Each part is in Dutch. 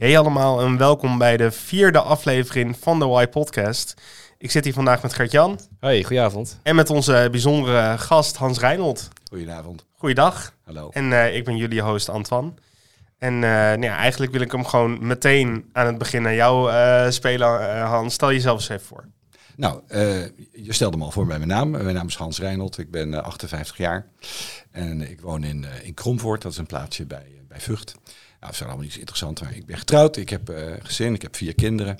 Hey allemaal en welkom bij de vierde aflevering van de Y Podcast. Ik zit hier vandaag met Gert-Jan Hoi, goedenavond. en met onze bijzondere gast Hans Reinold. Goedenavond. Goeiedag. Hallo. En eh, ik ben jullie host Antoine. En eh, nou ja, eigenlijk wil ik hem gewoon meteen aan het begin naar jou eh, spelen, Hans. Stel jezelf eens even voor. Nou, eh, je stelde me al voor bij mijn naam. Mijn naam is Hans Reinold. Ik ben eh, 58 jaar. En ik woon in, in Kromvoort. Dat is een plaatsje bij, bij Vught. Nou, dat is allemaal niet zo interessant. Maar ik ben getrouwd. Ik heb eh, gezin. Ik heb vier kinderen.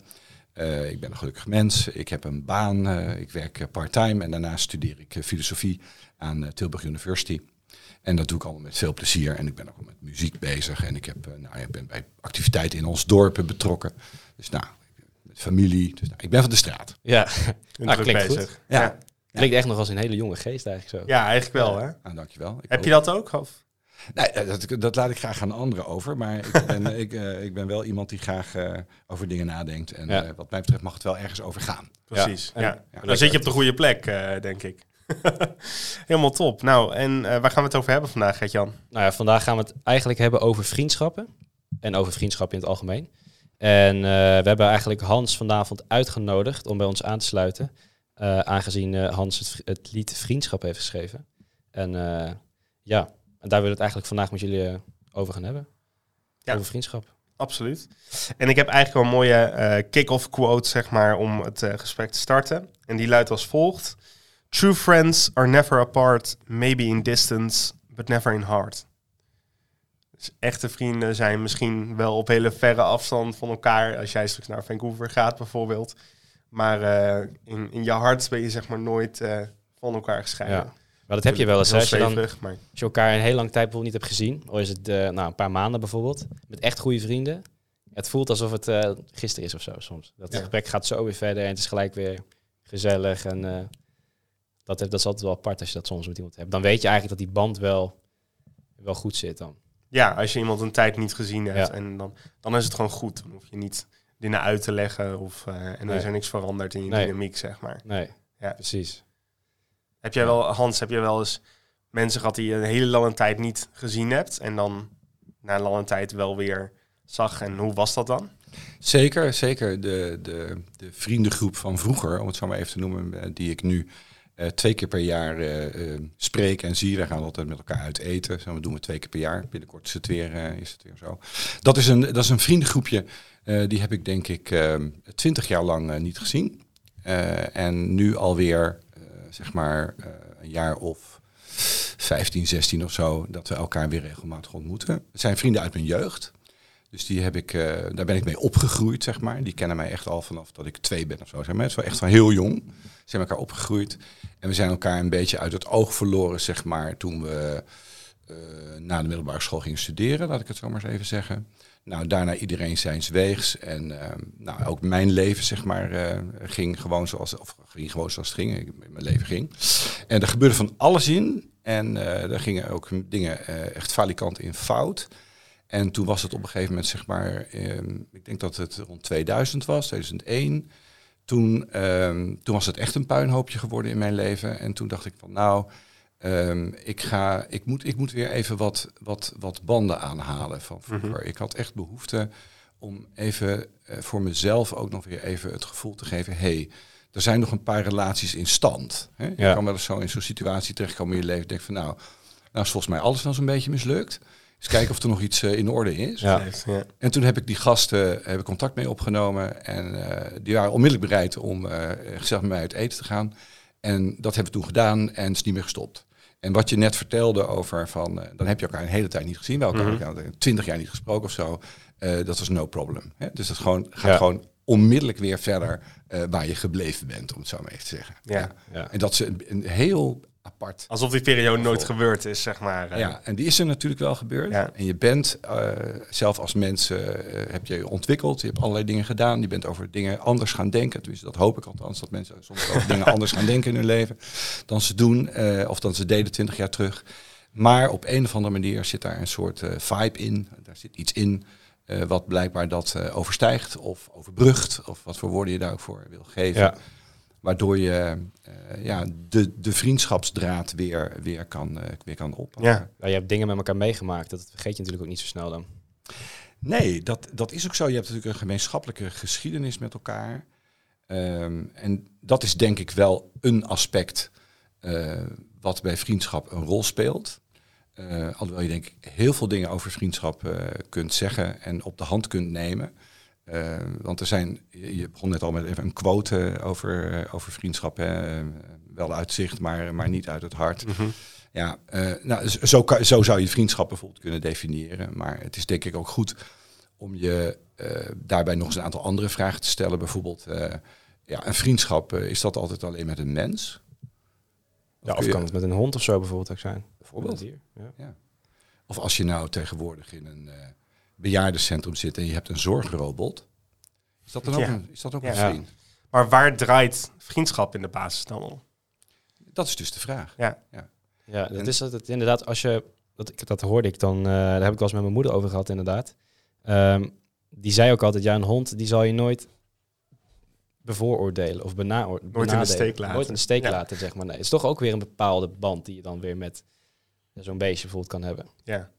Eh, ik ben een gelukkig mens. Ik heb een baan. eh, ik werk part-time. En daarnaast studeer ik filosofie aan Tilburg University. En dat doe ik allemaal met veel plezier. En ik ben ook met muziek bezig. En ik, heb, nou, ik ben bij activiteiten in ons dorp betrokken. Dus nou, met familie. Dus, nou, ik ben van de straat. Ja, Ah, klinkt goed. bezig. Ja. Ja. klinkt echt nog als een hele jonge geest eigenlijk zo. ja, eigenlijk wel hè. Nou, dankjewel. Ik Heb hoop- je dat ook? Of? Nee, eh, dat, dat laat ik graag aan anderen over. Maar ik ben, ik, eh, ik ben wel iemand die graag eh, over dingen nadenkt. En Ja. eh, wat mij betreft mag het wel ergens over gaan. Precies. Ja. Ja. Dan zit je op de goede plek, eh, denk ik. Helemaal top. Nou, en eh, waar gaan we het over hebben vandaag, Gert-Jan? Nou ja, vandaag gaan we het eigenlijk hebben over vriendschappen. En over vriendschap in het algemeen. En eh, we hebben eigenlijk Hans vanavond uitgenodigd om bij ons aan te sluiten. eh, aangezien eh, Hans het, het lied Vriendschap heeft geschreven. En eh, ja, en daar willen we het eigenlijk vandaag met jullie eh, over gaan hebben. Ja. Over vriendschap. Absoluut. En ik heb eigenlijk wel een mooie eh, kick-off quote, zeg maar, om het eh, gesprek te starten. En die luidt als volgt. True friends are never apart, maybe in distance, but never in heart. Dus echte vrienden zijn misschien wel op hele verre afstand van elkaar, als jij straks naar Vancouver gaat bijvoorbeeld. Maar in, in je hart ben je zeg maar nooit van elkaar gescheiden. Ja. Maar dat heb je wel eens. Heel Als je dan Als je elkaar een hele lange tijd bijvoorbeeld niet hebt gezien, of is het eh, nou, een paar maanden bijvoorbeeld, met echt goede vrienden. Het voelt alsof het eh, gisteren is of zo soms. Dat Ja. gesprek gaat zo weer verder en het is gelijk weer gezellig. En eh, dat, dat is altijd wel apart als je dat soms met iemand hebt. Dan weet je eigenlijk dat die band wel, wel goed zit dan. Ja, als je iemand een tijd niet gezien hebt Ja. en dan, dan is het gewoon goed. Dan hoef je niet dingen uit te leggen of, en dan Nee. is er niks veranderd in je Nee. dynamiek, zeg maar. Nee, Ja. precies. Heb jij wel, Hans, heb je wel eens mensen gehad die je een hele lange tijd niet gezien hebt en dan na een lange tijd wel weer zag? En hoe was dat dan? Zeker, zeker. De, de, de vriendengroep van vroeger, om het zo maar even te noemen, eh, die ik nu eh, twee keer per jaar eh, spreek en zie. Wij gaan altijd met elkaar uit eten. Zo, we doen het twee keer per jaar. Binnenkort is het weer, is het weer zo. Dat is een, dat is een vriendengroepje. die heb ik denk ik twintig jaar lang niet gezien. En nu alweer, zeg maar, eh, een jaar of 15, 16 of zo, dat we elkaar weer regelmatig ontmoeten. Het zijn vrienden uit mijn jeugd. Dus die heb ik, eh, daar ben ik mee opgegroeid, zeg maar. Die kennen mij echt al vanaf dat ik twee ben of zo. Zeg maar. Het is wel echt van heel jong. Ze zijn elkaar opgegroeid. En we zijn elkaar een beetje uit het oog verloren, zeg maar, toen we eh, na de middelbare school gingen studeren, laat ik het zo maar eens even zeggen. Nou, daarna iedereen zijns weegs. En eh, nou, ook mijn leven, zeg maar, eh, ging gewoon zoals, of ging gewoon zoals het ging. Mijn leven ging. En er gebeurde van alles in. En eh er gingen ook dingen eh, echt falikant in fout. En toen was het op een gegeven moment, zeg maar, ehm, ik denk dat het rond 2000 was, 2001. Toen, ehm, toen was het echt een puinhoopje geworden in mijn leven. En toen dacht ik van, nou, ehm, ik, ga, ik, moet, ik moet weer even wat, wat, wat banden aanhalen van vroeger. Ik had echt behoefte om even eh, voor mezelf ook nog weer even het gevoel te geven, hey, er zijn nog een paar relaties in stand. Hè? Je kan wel eens zo in zo'n situatie terechtkomen in je leven. Denk van, nou, nou is volgens mij alles wel zo'n beetje mislukt. Eens kijken of er nog iets eh, in orde is. Ja. Ja. En toen heb ik die gasten heb ik contact mee opgenomen. En eh, die waren onmiddellijk bereid om eh gezellig met mij uit eten te gaan. En dat hebben we toen gedaan en is niet meer gestopt. En wat je net vertelde over van, eh, dan heb je elkaar een hele tijd niet gezien. Wel elkaar elkaar twintig jaar niet gesproken of zo. Eh, dat was no problem. Hè? Dus dat gewoon, gaat Ja. gewoon onmiddellijk weer verder eh, waar je gebleven bent, om het zo maar even te zeggen. Ja. Ja. En dat is een, een heel apart Alsof die periode nooit gebeurd is, zeg maar. ja, en die is er natuurlijk wel gebeurd. Ja. En je bent eh, zelf als mens eh, heb je je ontwikkeld. Je hebt allerlei dingen gedaan. Je bent over dingen anders gaan denken. Dus dat hoop ik althans, dat mensen soms over dingen anders gaan denken in hun leven dan ze doen eh, of dan ze deden twintig jaar terug. Maar op een of andere manier zit daar een soort vibe in. Daar zit iets in wat blijkbaar dat overstijgt of overbrugt. Of wat voor woorden je daar ook voor wil geven. Ja. Waardoor je eh, ja, de, de vriendschapsdraad weer, weer, kan, eh, weer kan oppakken. Ja. Ja, je hebt dingen met elkaar meegemaakt. Dat vergeet je natuurlijk ook niet zo snel dan. Nee, dat, dat is ook zo. Je hebt natuurlijk een gemeenschappelijke geschiedenis met elkaar. Ehm, en dat is denk ik wel een aspect eh, wat bij vriendschap een rol speelt. Uh, alhoewel je denk ik heel veel dingen over vriendschap uh, kunt zeggen en op de hand kunt nemen. Uh, want er zijn, je begon net al met even een quote over, over vriendschap. Hè? wel uit zicht, maar, maar niet uit het hart. Mhm. Ja, nou, zo, zo zou je vriendschap bijvoorbeeld kunnen definiëren. Maar het is denk ik ook goed om je daarbij nog eens een aantal andere vragen te stellen. Bijvoorbeeld, ja, een vriendschap, is dat altijd alleen met een mens? Ja, of kan het met een hond of zo bijvoorbeeld ook zijn? Bijvoorbeeld. Ja. ja. Of als je nou tegenwoordig in een uh, bejaardencentrum zit en je hebt een zorgrobot. Is dat dan ook, een, is dat ook een vriend? Maar waar draait vriendschap in de basis dan om? Dat is dus de vraag. Ja, ja. ja dat is het inderdaad. Als je, dat, dat hoorde ik dan, uh, daar heb ik wel eens met mijn moeder over gehad inderdaad. Um, die zei ook altijd, ja, een hond die zal je nooit bevooroordelen of benaoordelen. Nooit in de steek laten. Nooit in de steek laten, zeg maar. Nee, het is toch ook weer een bepaalde band die je dan weer met zo'n beestje bijvoorbeeld kan hebben. Ja,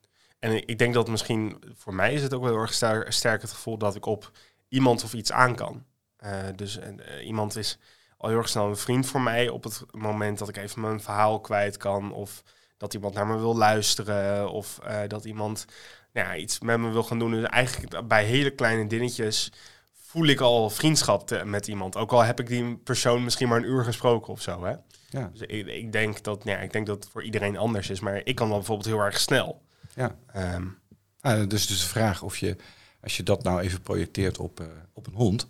en ik denk dat misschien voor mij is het ook wel heel erg sterk, sterk het gevoel dat ik op iemand of iets aan kan. Uh, dus uh, iemand is al heel erg snel een vriend voor mij op het moment dat ik even mijn verhaal kwijt kan. Of dat iemand naar me wil luisteren. Of uh, dat iemand nou ja, iets met me wil gaan doen. Dus eigenlijk bij hele kleine dingetjes voel ik al vriendschap met iemand. Ook al heb ik die persoon misschien maar een uur gesproken of zo. Hè? Ja. Dus ik, ik, denk dat, ja, ik denk dat het voor iedereen anders is. Maar ik kan dan bijvoorbeeld heel erg snel. Ja. Um, ah, dus, dus de vraag of je, als je dat nou even projecteert op, uh, op een hond.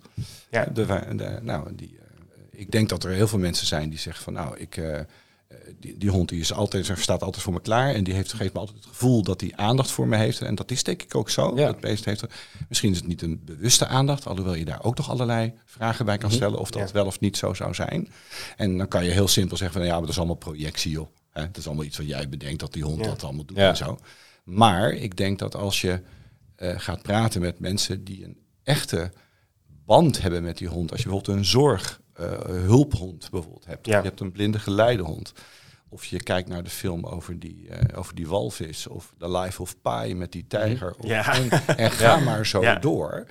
Ja. De, de, nou, die, uh, ik denk dat er heel veel mensen zijn die zeggen van nou, ik... Uh, die, die, hond die is altijd, staat altijd voor me klaar. En die heeft, geeft me altijd het gevoel dat hij aandacht voor me heeft. En dat is denk ik ook zo. Ja. Dat beest heeft, misschien is het niet een bewuste aandacht. Alhoewel je daar ook nog allerlei vragen bij kan stellen. Of dat Ja. wel of niet zo zou zijn. En dan kan je heel simpel zeggen van ja, maar dat is allemaal projectie joh. Hè, dat is allemaal iets wat jij bedenkt dat die hond Ja. dat allemaal doet en zo. Maar ik denk dat als je eh, gaat praten met mensen die een echte band hebben met die hond. Als je bijvoorbeeld een zorghulphond bijvoorbeeld hebt. Ja. Je hebt een blinde geleidehond. Of je kijkt naar de film over die, eh, over die walvis. Of The Life of Pi met die tijger. Of- Ja. En, en ga maar zo door.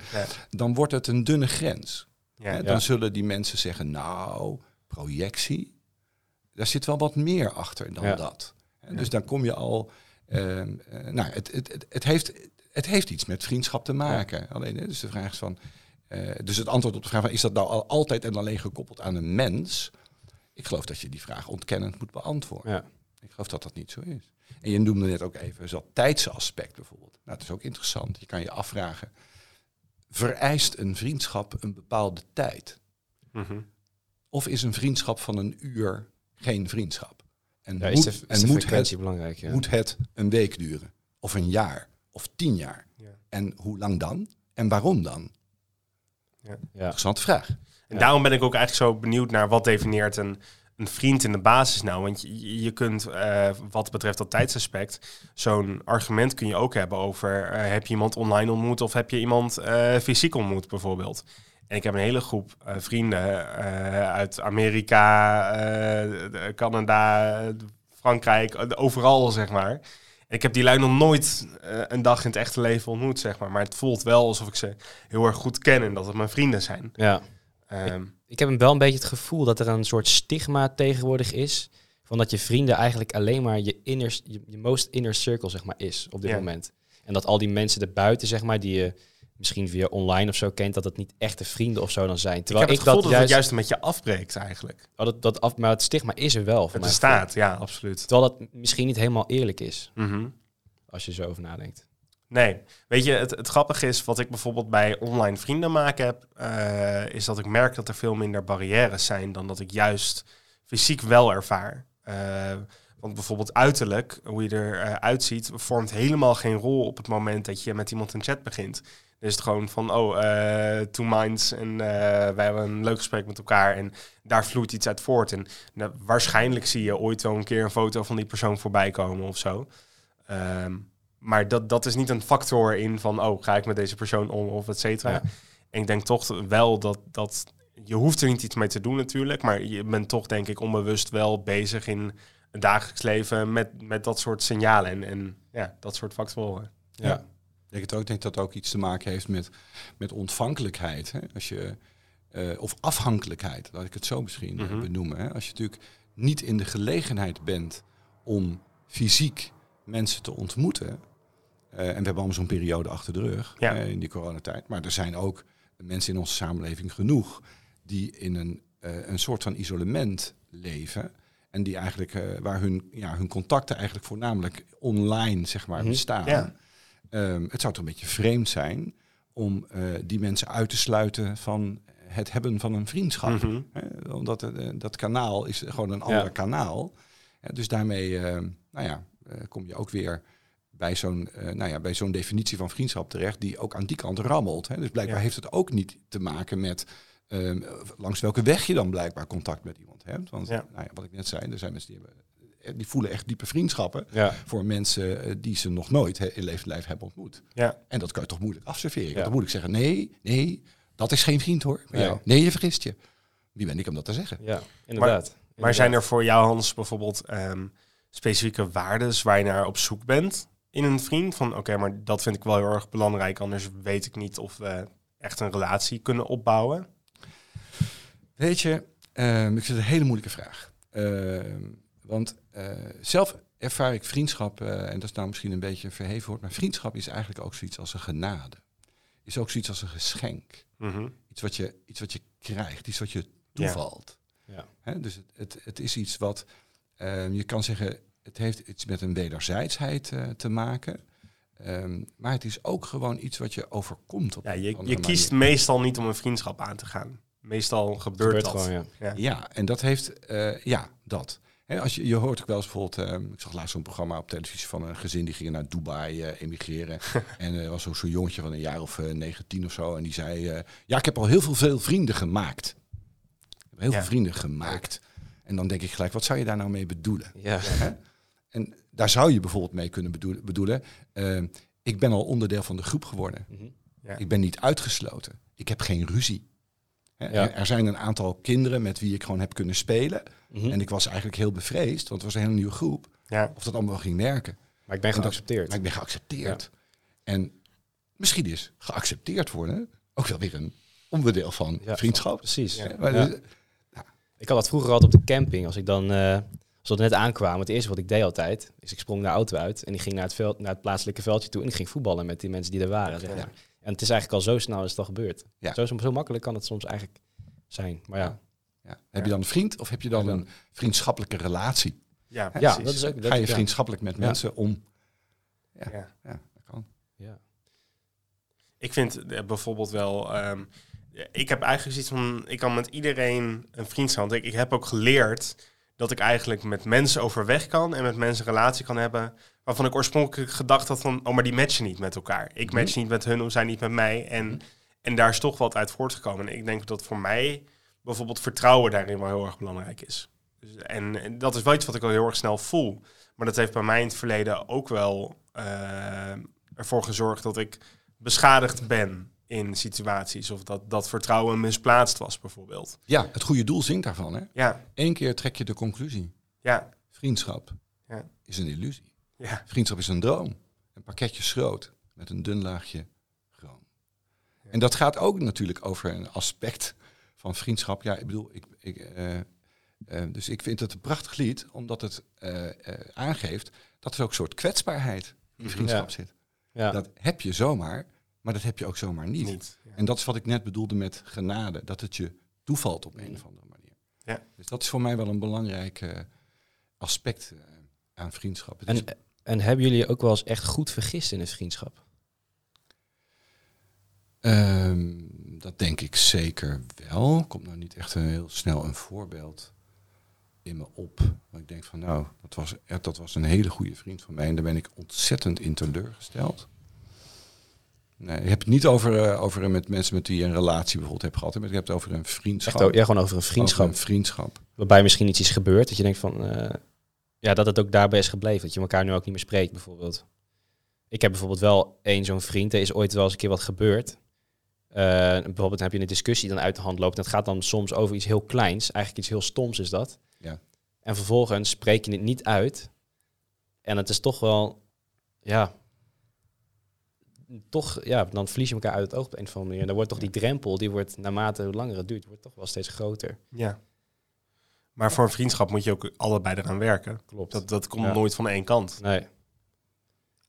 Dan wordt het een dunne grens. Hè. Dan zullen die mensen zeggen, nou, projectie, daar zit wel wat meer achter dan dat. En Dus dan kom je al, eh, nou, het, het, het, het, heeft, het heeft iets met vriendschap te maken. Alleen, dus de vraag is van, eh, dus het antwoord op de vraag van, is dat nou al altijd en alleen gekoppeld aan een mens? Ik geloof dat je die vraag ontkennend moet beantwoorden. Ja. Ik geloof dat dat niet zo is. En je noemde net ook even dat tijdsaspect bijvoorbeeld. Nou, het is ook interessant. Je kan je afvragen, vereist een vriendschap een bepaalde tijd? Mhm. Of is een vriendschap van een uur geen vriendschap? En, Ja, moet, is de, is en de moet, het, belangrijk? Ja. moet het een week duren? Of een jaar? Of tien jaar? Ja. En hoe lang dan? En waarom dan? ja. Interessante vraag. En Ja. daarom ben ik ook eigenlijk zo benieuwd naar wat definieert een, een vriend in de basis nou. Want je, je kunt, eh, wat betreft dat tijdsaspect, zo'n argument kun je ook hebben over eh, heb je iemand online ontmoet of heb je iemand eh, fysiek ontmoet bijvoorbeeld. En ik heb een hele groep eh, vrienden eh, uit Amerika, eh, Canada, Frankrijk, overal zeg maar. Ik heb die lui nog nooit een dag in het echte leven ontmoet, zeg maar. Maar het voelt wel alsof ik ze heel erg goed ken en dat het mijn vrienden zijn. ja. Ehm, Ik heb wel een beetje het gevoel dat er een soort stigma tegenwoordig is. Van dat je vrienden eigenlijk alleen maar je, inner, je, je most inner circle zeg maar, is op dit Ja. moment. En dat al die mensen erbuiten, zeg maar, die je misschien via online of zo kent, dat het niet echte vrienden of zo dan zijn. ik Terwijl heb ik, het gevoel dat, dat het juist, juist een beetje afbreekt eigenlijk. oh, dat, dat af, maar het stigma is er wel. Het bestaat, ja, absoluut. Terwijl dat misschien niet helemaal eerlijk is, Mhm. als je zo over nadenkt. Nee, weet je, het, het grappige is, wat ik bijvoorbeeld bij online vrienden maken heb, eh, is dat ik merk dat er veel minder barrières zijn dan dat ik juist fysiek wel ervaar. Eh, want bijvoorbeeld uiterlijk, hoe je eruit uitziet, vormt helemaal geen rol op het moment dat je met iemand een chat begint. Dan is het gewoon van, oh, eh two minds en eh, wij hebben een leuk gesprek met elkaar en daar vloeit iets uit voort. En nou, waarschijnlijk zie je ooit wel een keer een foto van die persoon voorbij komen of zo. Ehm, maar dat, dat is niet een factor in van, oh, ga ik met deze persoon om of et cetera. Ja. En ik denk toch wel dat, dat je hoeft er niet iets mee te doen natuurlijk, maar je bent toch denk ik onbewust wel bezig in het dagelijks leven met, met dat soort signalen en, en ja, dat soort factoren. Ja. Het ook. Ik denk dat het ook iets te maken heeft met, met ontvankelijkheid. Hè? Als je, eh, of afhankelijkheid, laat ik het zo misschien Mhm. benoemen. Hè? Als je natuurlijk niet in de gelegenheid bent om fysiek mensen te ontmoeten. eh, en we hebben allemaal zo'n periode achter de rug Ja. eh, in die coronatijd. Maar er zijn ook mensen in onze samenleving genoeg die in een, een soort van isolement leven. En die eigenlijk, waar hun, ja, hun contacten eigenlijk voornamelijk online zeg maar, Mhm. bestaan. Ja. Ehm, het zou toch een beetje vreemd zijn om eh, die mensen uit te sluiten van het hebben van een vriendschap. Mhm. Hè, omdat eh, dat kanaal is gewoon een ander Ja. kanaal. Dus daarmee eh, nou ja, kom je ook weer bij zo'n nou ja, bij zo'n definitie van vriendschap terecht die ook aan die kant rammelt. Hè. Dus blijkbaar Ja. heeft het ook niet te maken met ehm, langs welke weg je dan blijkbaar contact met iemand hebt. Want nou ja, wat ik net zei, er zijn mensen die, hebben, die voelen echt diepe vriendschappen Ja. voor mensen eh, die ze nog nooit in leven lijf hebben ontmoet. Ja. En dat kan je toch moeilijk afserveren. Ja. toch moeilijk zeggen, nee, nee, dat is geen vriend hoor. Nee. Nee, je vergist je. Wie ben ik om dat te zeggen? ja, inderdaad. Maar zijn er voor jou, Hans, bijvoorbeeld ehm, specifieke waarden waar je naar op zoek bent in een vriend? Van oké, maar dat vind ik wel heel erg belangrijk, anders weet ik niet of we echt een relatie kunnen opbouwen. Weet je, ehm, ik vind het een hele moeilijke vraag. Ehm, want eh, zelf ervaar ik vriendschap, eh, en dat is nou misschien een beetje een verheven woord, maar vriendschap is eigenlijk ook zoiets als een genade. Is ook zoiets als een geschenk. Mhm. Iets wat je, iets wat je krijgt, iets wat je toevalt. Ja. Hè, dus het, het, het is iets wat, ehm, je kan zeggen, het heeft iets met een wederzijdsheid eh, te maken. Ehm, maar het is ook gewoon iets wat je overkomt. Op Ja, je, je kiest manier. meestal niet om een vriendschap aan te gaan. Meestal gebeurt, gebeurt dat. gewoon, ja. Ja, en dat heeft, eh, ja, dat. Als je, je hoort ook wel eens bijvoorbeeld, ehm, ik zag laatst zo'n programma op televisie van een gezin die ging naar Dubai eh, emigreren. en er was ook zo'n jongetje van een jaar of uh, 19 of zo. En die zei, eh, ja, ik heb al heel veel, veel vrienden gemaakt. Ik heb heel Ja. veel vrienden gemaakt. En dan denk ik gelijk, wat zou je daar nou mee bedoelen? Ja. En daar zou je bijvoorbeeld mee kunnen bedoelen. bedoelen eh, ik ben al onderdeel van de groep geworden. Mhm. Ja. Ik ben niet uitgesloten. Ik heb geen ruzie. Ja. Er zijn een aantal kinderen met wie ik gewoon heb kunnen spelen. Mhm. En ik was eigenlijk heel bevreesd, want het was een hele nieuwe groep. Ja. Of dat allemaal ging werken. Maar ik ben geaccepteerd. Maar ik ben geaccepteerd. En misschien is geaccepteerd worden ook wel weer een onderdeel van vriendschap. Precies. Maar dus- Ik had dat vroeger altijd op de camping. Als ik dan, eh als net aankwamen, het eerste wat ik deed altijd, is ik sprong de auto uit en ik ging naar het, veld, naar het plaatselijke veldje toe en ik ging voetballen met die mensen die er waren. Zeg Ja. maar. En het is eigenlijk al zo snel is het al gebeurd. Ja. Zo, zo makkelijk kan het soms eigenlijk zijn. Maar ja, ja. Heb je dan een vriend of heb je dan Ja. een vriendschappelijke relatie? Ja, ja, precies. dat is ook... Dat, Ga je ja. vriendschappelijk met Ja. mensen om? Ja. Ja, dat kan. Ja. Ik vind eh, bijvoorbeeld wel. ehm, ik heb eigenlijk zoiets van. Ik kan met iedereen een vriendschap. Ik, ik heb ook geleerd dat ik eigenlijk met mensen overweg kan en met mensen een relatie kan hebben. Waarvan ik oorspronkelijk gedacht had van. Oh, maar die matchen niet met elkaar. Ik Mhm. match niet met hun of zij niet met mij. En, en daar is toch wat uit voortgekomen. En ik denk dat voor mij bijvoorbeeld vertrouwen daarin wel heel erg belangrijk is. Dus, en, en dat is wel iets wat ik wel heel erg snel voel. Maar dat heeft bij mij in het verleden ook wel eh, ervoor gezorgd dat ik beschadigd ben in situaties. Of dat dat vertrouwen misplaatst was, bijvoorbeeld. Ja, het goede doel zingt daarvan. Hè? Ja, Eén keer trek je de conclusie. ja, Vriendschap Ja. is een illusie. Ja. Vriendschap is een droom. Een pakketje schroot met een dun laagje room. En dat gaat ook natuurlijk over een aspect van vriendschap. Ja, ik bedoel, ik, ik, eh, eh, dus ik vind het een prachtig lied, omdat het eh, aangeeft dat er ook een soort kwetsbaarheid in vriendschap Ja. zit. Ja. Dat heb je zomaar, maar dat heb je ook zomaar niet. Niet. Ja. En dat is wat ik net bedoelde met genade, dat het je toevalt op een of andere manier. Ja. Dus dat is voor mij wel een belangrijk aspect aan vriendschap. Het En, is- en hebben jullie ook wel eens echt goed vergist in een vriendschap? Ehm, dat denk ik zeker wel. Komt nou niet echt een heel snel een voorbeeld in me op. Maar ik denk van nou, dat was, eh, dat was een hele goede vriend van mij. En daar ben ik ontzettend in teleurgesteld. Nee, ik heb het niet over, eh, over met mensen met wie je een relatie bijvoorbeeld hebt gehad. Maar ik heb het over een vriendschap. Echt, ja, gewoon over een vriendschap. Over een vriendschap. Waarbij misschien iets is gebeurd. Dat je denkt van... eh, ja, dat het ook daarbij is gebleven. Dat je elkaar nu ook niet meer spreekt, bijvoorbeeld. Ik heb bijvoorbeeld wel één zo'n vriend. Er is ooit wel eens een keer wat gebeurd. Eh, bijvoorbeeld dan heb je een discussie dan uit de hand loopt. En het gaat dan soms over iets heel kleins. Eigenlijk iets heel stoms is dat. Ja. En vervolgens spreek je het niet uit. En het is toch wel... Ja... toch, ja, dan verlies je elkaar uit het oog op een of andere manier. Dan wordt toch die drempel, die wordt naarmate hoe langer het duurt, wordt toch wel steeds groter. Ja. Maar voor een vriendschap moet je ook allebei eraan werken. Klopt. Dat, dat komt Ja. nooit van één kant. Nee.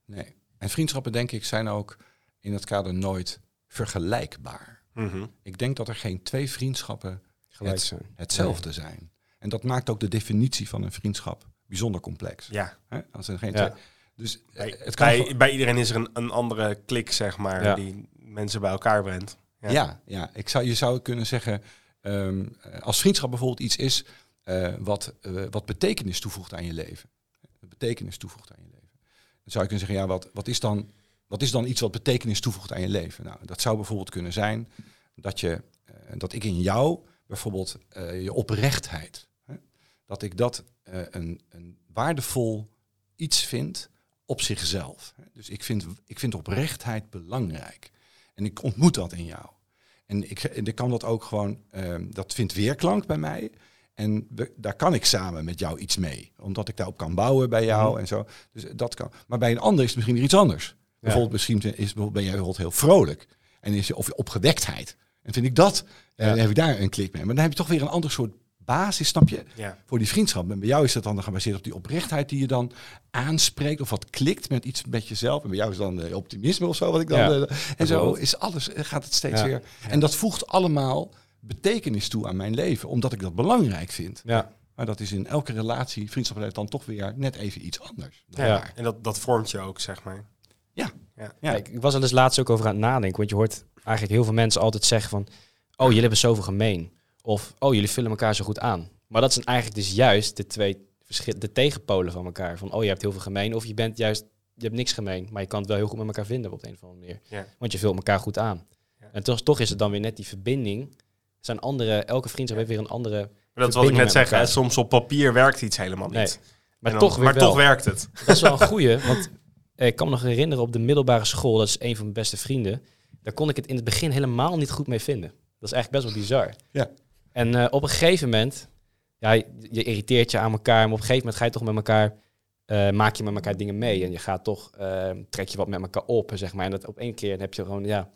Nee. En vriendschappen, denk ik, zijn ook in dat kader nooit vergelijkbaar. Mhm. Ik denk dat er geen twee vriendschappen Gelijk het- zijn. hetzelfde zijn. En dat maakt ook de definitie van een vriendschap bijzonder complex. Ja. Hè? Als er geen Ja. twee, dus eh, Bij, het kan bij, bij iedereen is er een, een andere klik, zeg maar, Ja. die mensen bij elkaar brengt. Ja. Ja, ja, Ik zou, je zou kunnen zeggen, ehm, eh, als vriendschap bijvoorbeeld iets is eh, wat, eh, wat betekenis toevoegt aan je leven. Betekenis toevoegt aan je leven. Dan zou je kunnen zeggen, ja, wat, wat, is dan, wat is dan iets wat betekenis toevoegt aan je leven? Nou, dat zou bijvoorbeeld kunnen zijn dat, je, eh, dat ik in jou bijvoorbeeld je oprechtheid, hè, dat ik dat een, een waardevol iets vind op zichzelf. Dus ik vind, ik vind oprechtheid belangrijk. En ik ontmoet dat in jou. En ik, en ik kan dat ook gewoon, ehm, dat vindt weerklank bij mij. En we- daar kan ik samen met jou iets mee. Omdat ik daarop kan bouwen bij jou Mhm. en zo. Dus dat kan. Maar bij een ander is het misschien weer iets anders. Bijvoorbeeld, misschien is, bijvoorbeeld ben jij bijvoorbeeld heel vrolijk. En is je, of je opgewektheid. En vind ik dat, eh, Ja. dan heb ik daar een klik mee. Maar dan heb je toch weer een ander soort basis, snap je? Ja. Voor die vriendschap. En bij jou is dat dan gebaseerd op die oprechtheid die je dan aanspreekt. Of wat klikt met iets met jezelf. En bij jou is dan eh, optimisme of zo. Wat ik dan, Ja, eh, en zo is alles, gaat het steeds weer. En dat voegt allemaal betekenis toe aan mijn leven. Omdat ik dat belangrijk vind. Ja. Maar dat is in elke relatie, vriendschap dan toch weer net even iets anders. dan Ja. En dat, dat vormt je ook, zeg maar. Ja. Ja. Ja. Kijk, ik was er dus laatst ook over aan het nadenken. Want je hoort eigenlijk heel veel mensen altijd zeggen van... Oh, jullie hebben zoveel gemeen. Of, oh, jullie vullen elkaar zo goed aan. Maar dat zijn eigenlijk dus juist de twee verschil, de tegenpolen van elkaar. Van, oh, je hebt heel veel gemeen. Of je bent juist, je hebt niks gemeen. Maar je kan het wel heel goed met elkaar vinden op de een of andere manier. Ja. Want je vult elkaar goed aan. Ja. En toch, toch is het dan weer net die verbinding. Zijn andere, elke vriendschap heeft weer een andere... Maar dat wat ik net zeg, soms op papier werkt iets helemaal niet. Nee, Maar, dan- toch maar wel. toch werkt het. Dat is wel een goeie, want eh, ik kan me nog herinneren op de middelbare school, dat is een van mijn beste vrienden, daar kon ik het in het begin helemaal niet goed mee vinden. Dat is eigenlijk best wel bizar. Ja. En eh, op een gegeven moment, ja, je, irriteert je aan elkaar, maar op een gegeven moment ga je toch met elkaar, eh, maak je met elkaar dingen mee en je gaat toch, trek je wat met elkaar op, zeg maar. En dat op één keer heb je gewoon, ja,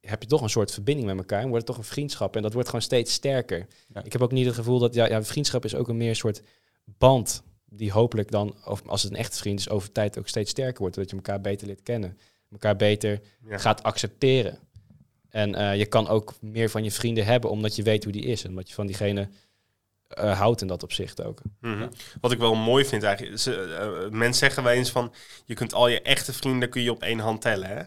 heb je toch een soort verbinding met elkaar en wordt het toch een vriendschap en dat wordt gewoon steeds sterker. Ja. Ik heb ook niet het gevoel dat, ja, ja, vriendschap is ook een meer soort band die hopelijk dan, of als het een echte vriend is, over tijd ook steeds sterker wordt. Dat je elkaar beter leert kennen. Elkaar beter Ja. gaat accepteren. En eh, je kan ook meer van je vrienden hebben, omdat je weet hoe die is. En omdat je van diegene eh, houdt in dat opzicht ook. Mhm. Wat ik wel mooi vind eigenlijk, is, eh, mensen zeggen wel eens van, je kunt al je echte vrienden kun je op één hand tellen. Hè?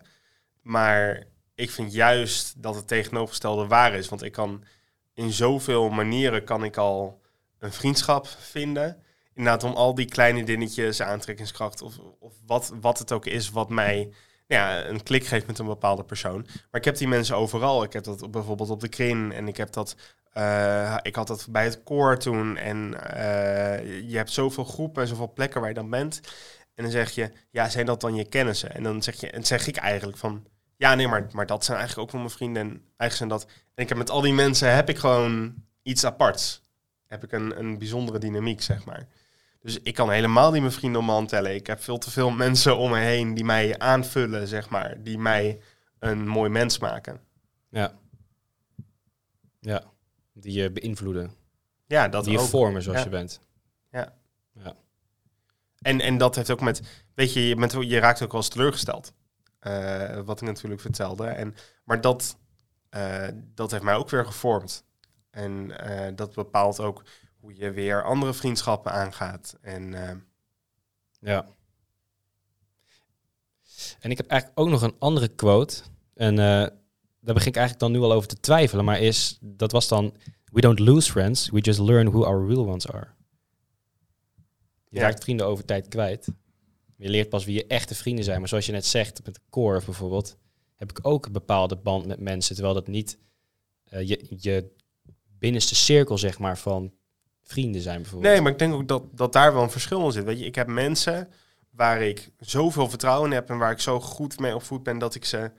Maar ik vind juist dat het tegenovergestelde waar is. Want ik kan in zoveel manieren kan ik al een vriendschap vinden. Inderdaad, om al die kleine dingetjes, aantrekkingskracht of, of wat, wat het ook is wat mij ja, een klik geeft met een bepaalde persoon. Maar ik heb die mensen overal. Ik heb dat bijvoorbeeld op de krin en ik heb dat eh, ik had dat bij het koor toen. En eh, je hebt zoveel groepen en zoveel plekken waar je dan bent. En dan zeg je, ja, zijn dat dan je kennissen? En dan zeg, je, en zeg ik eigenlijk van, ja, nee, maar, maar dat zijn eigenlijk ook wel mijn vrienden. En eigenlijk zijn dat... En ik heb met al die mensen heb ik gewoon iets aparts. Heb ik een, een bijzondere dynamiek, zeg maar. Dus ik kan helemaal niet mijn vrienden om me hand tellen. Ik heb veel te veel mensen om me heen die mij aanvullen, zeg maar. Die mij een mooi mens maken. Ja. Ja. Die je beïnvloeden. Ja, dat die je ook. vormen zoals Ja. je bent. En, en dat heeft ook met, weet je, je, bent, je raakt ook wel eens teleurgesteld. Eh, wat ik natuurlijk vertelde. En, maar dat, eh, dat heeft mij ook weer gevormd. En eh, dat bepaalt ook hoe je weer andere vriendschappen aangaat. En Ja. En ik heb eigenlijk ook nog een andere quote. En daar begin ik eigenlijk dan nu al over te twijfelen. Maar is, dat was dan... We don't lose friends, we just learn who our real ones are. Je Ja. raakt vrienden over tijd kwijt. Je leert pas wie je echte vrienden zijn. Maar zoals je net zegt, met de core bijvoorbeeld... heb ik ook een bepaalde band met mensen. Terwijl dat niet eh, je, je binnenste cirkel, zeg maar, van vrienden zijn bijvoorbeeld. nee, maar ik denk ook dat, dat daar wel een verschil in zit. Weet je, ik heb mensen waar ik zoveel vertrouwen in heb en waar ik zo goed mee opvoed ben dat ik ze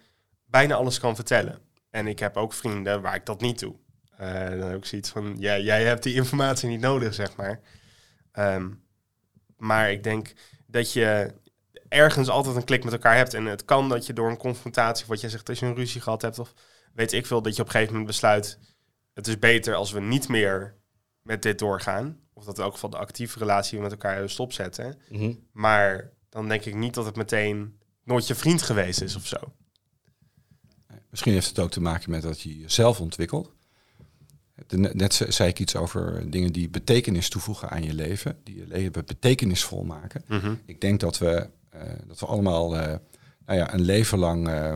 bijna alles kan vertellen. En ik heb ook vrienden waar ik dat niet doe. Eh, dan heb ik zoiets van, ja, jij hebt die informatie niet nodig, zeg maar. Ehm, maar ik denk dat je ergens altijd een klik met elkaar hebt. En het kan dat je door een confrontatie, of wat jij zegt, als je een ruzie gehad hebt, of weet ik veel, dat je op een gegeven moment besluit, het is beter als we niet meer met dit doorgaan. Of dat we in elk geval de actieve relatie met elkaar stopzetten. Mhm. Maar dan denk ik niet dat het meteen nooit je vriend geweest is of zo. Misschien heeft het ook te maken met dat je jezelf ontwikkelt. Net ze- zei ik iets over dingen die betekenis toevoegen aan je leven, die je leven betekenisvol maken. Ik denk dat we, eh, dat we allemaal eh, nou ja, een leven lang eh,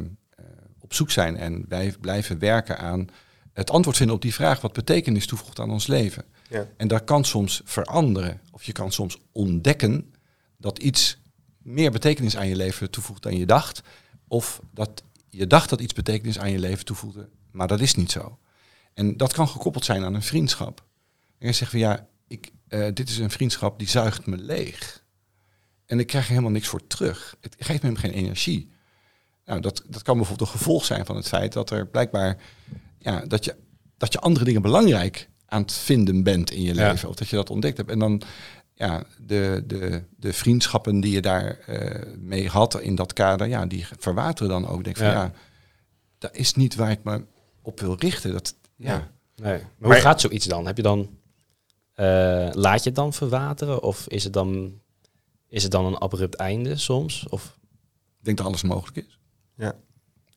op zoek zijn en wij blijven werken aan het antwoord vinden op die vraag wat betekenis toevoegt aan ons leven. Ja. En dat kan soms veranderen. Of je kan soms ontdekken dat iets meer betekenis aan je leven toevoegt dan je dacht. Of dat je dacht dat iets betekenis aan je leven toevoegde, maar dat is niet zo. En dat kan gekoppeld zijn aan een vriendschap. En je zegt van ja, ik, eh, dit is een vriendschap die zuigt me leeg. En ik krijg er helemaal niks voor terug. Het geeft me geen energie. Nou, dat, dat kan bijvoorbeeld een gevolg zijn van het feit dat er blijkbaar ja, dat, je, dat je andere dingen belangrijk aan het vinden bent in je Ja. leven. Of dat je dat ontdekt hebt. En dan ja, de, de, de vriendschappen die je daar eh, mee had in dat kader, ja, die verwateren dan ook. Ik denk van Ja. ja, dat is niet waar ik me op wil richten. Dat, ja. Nee. Maar Maar- hoe gaat zoiets dan? Heb je dan eh, laat je het dan verwateren? Of is het dan, is het dan een abrupt einde soms? Of, Ik denk dat alles mogelijk is. Ja.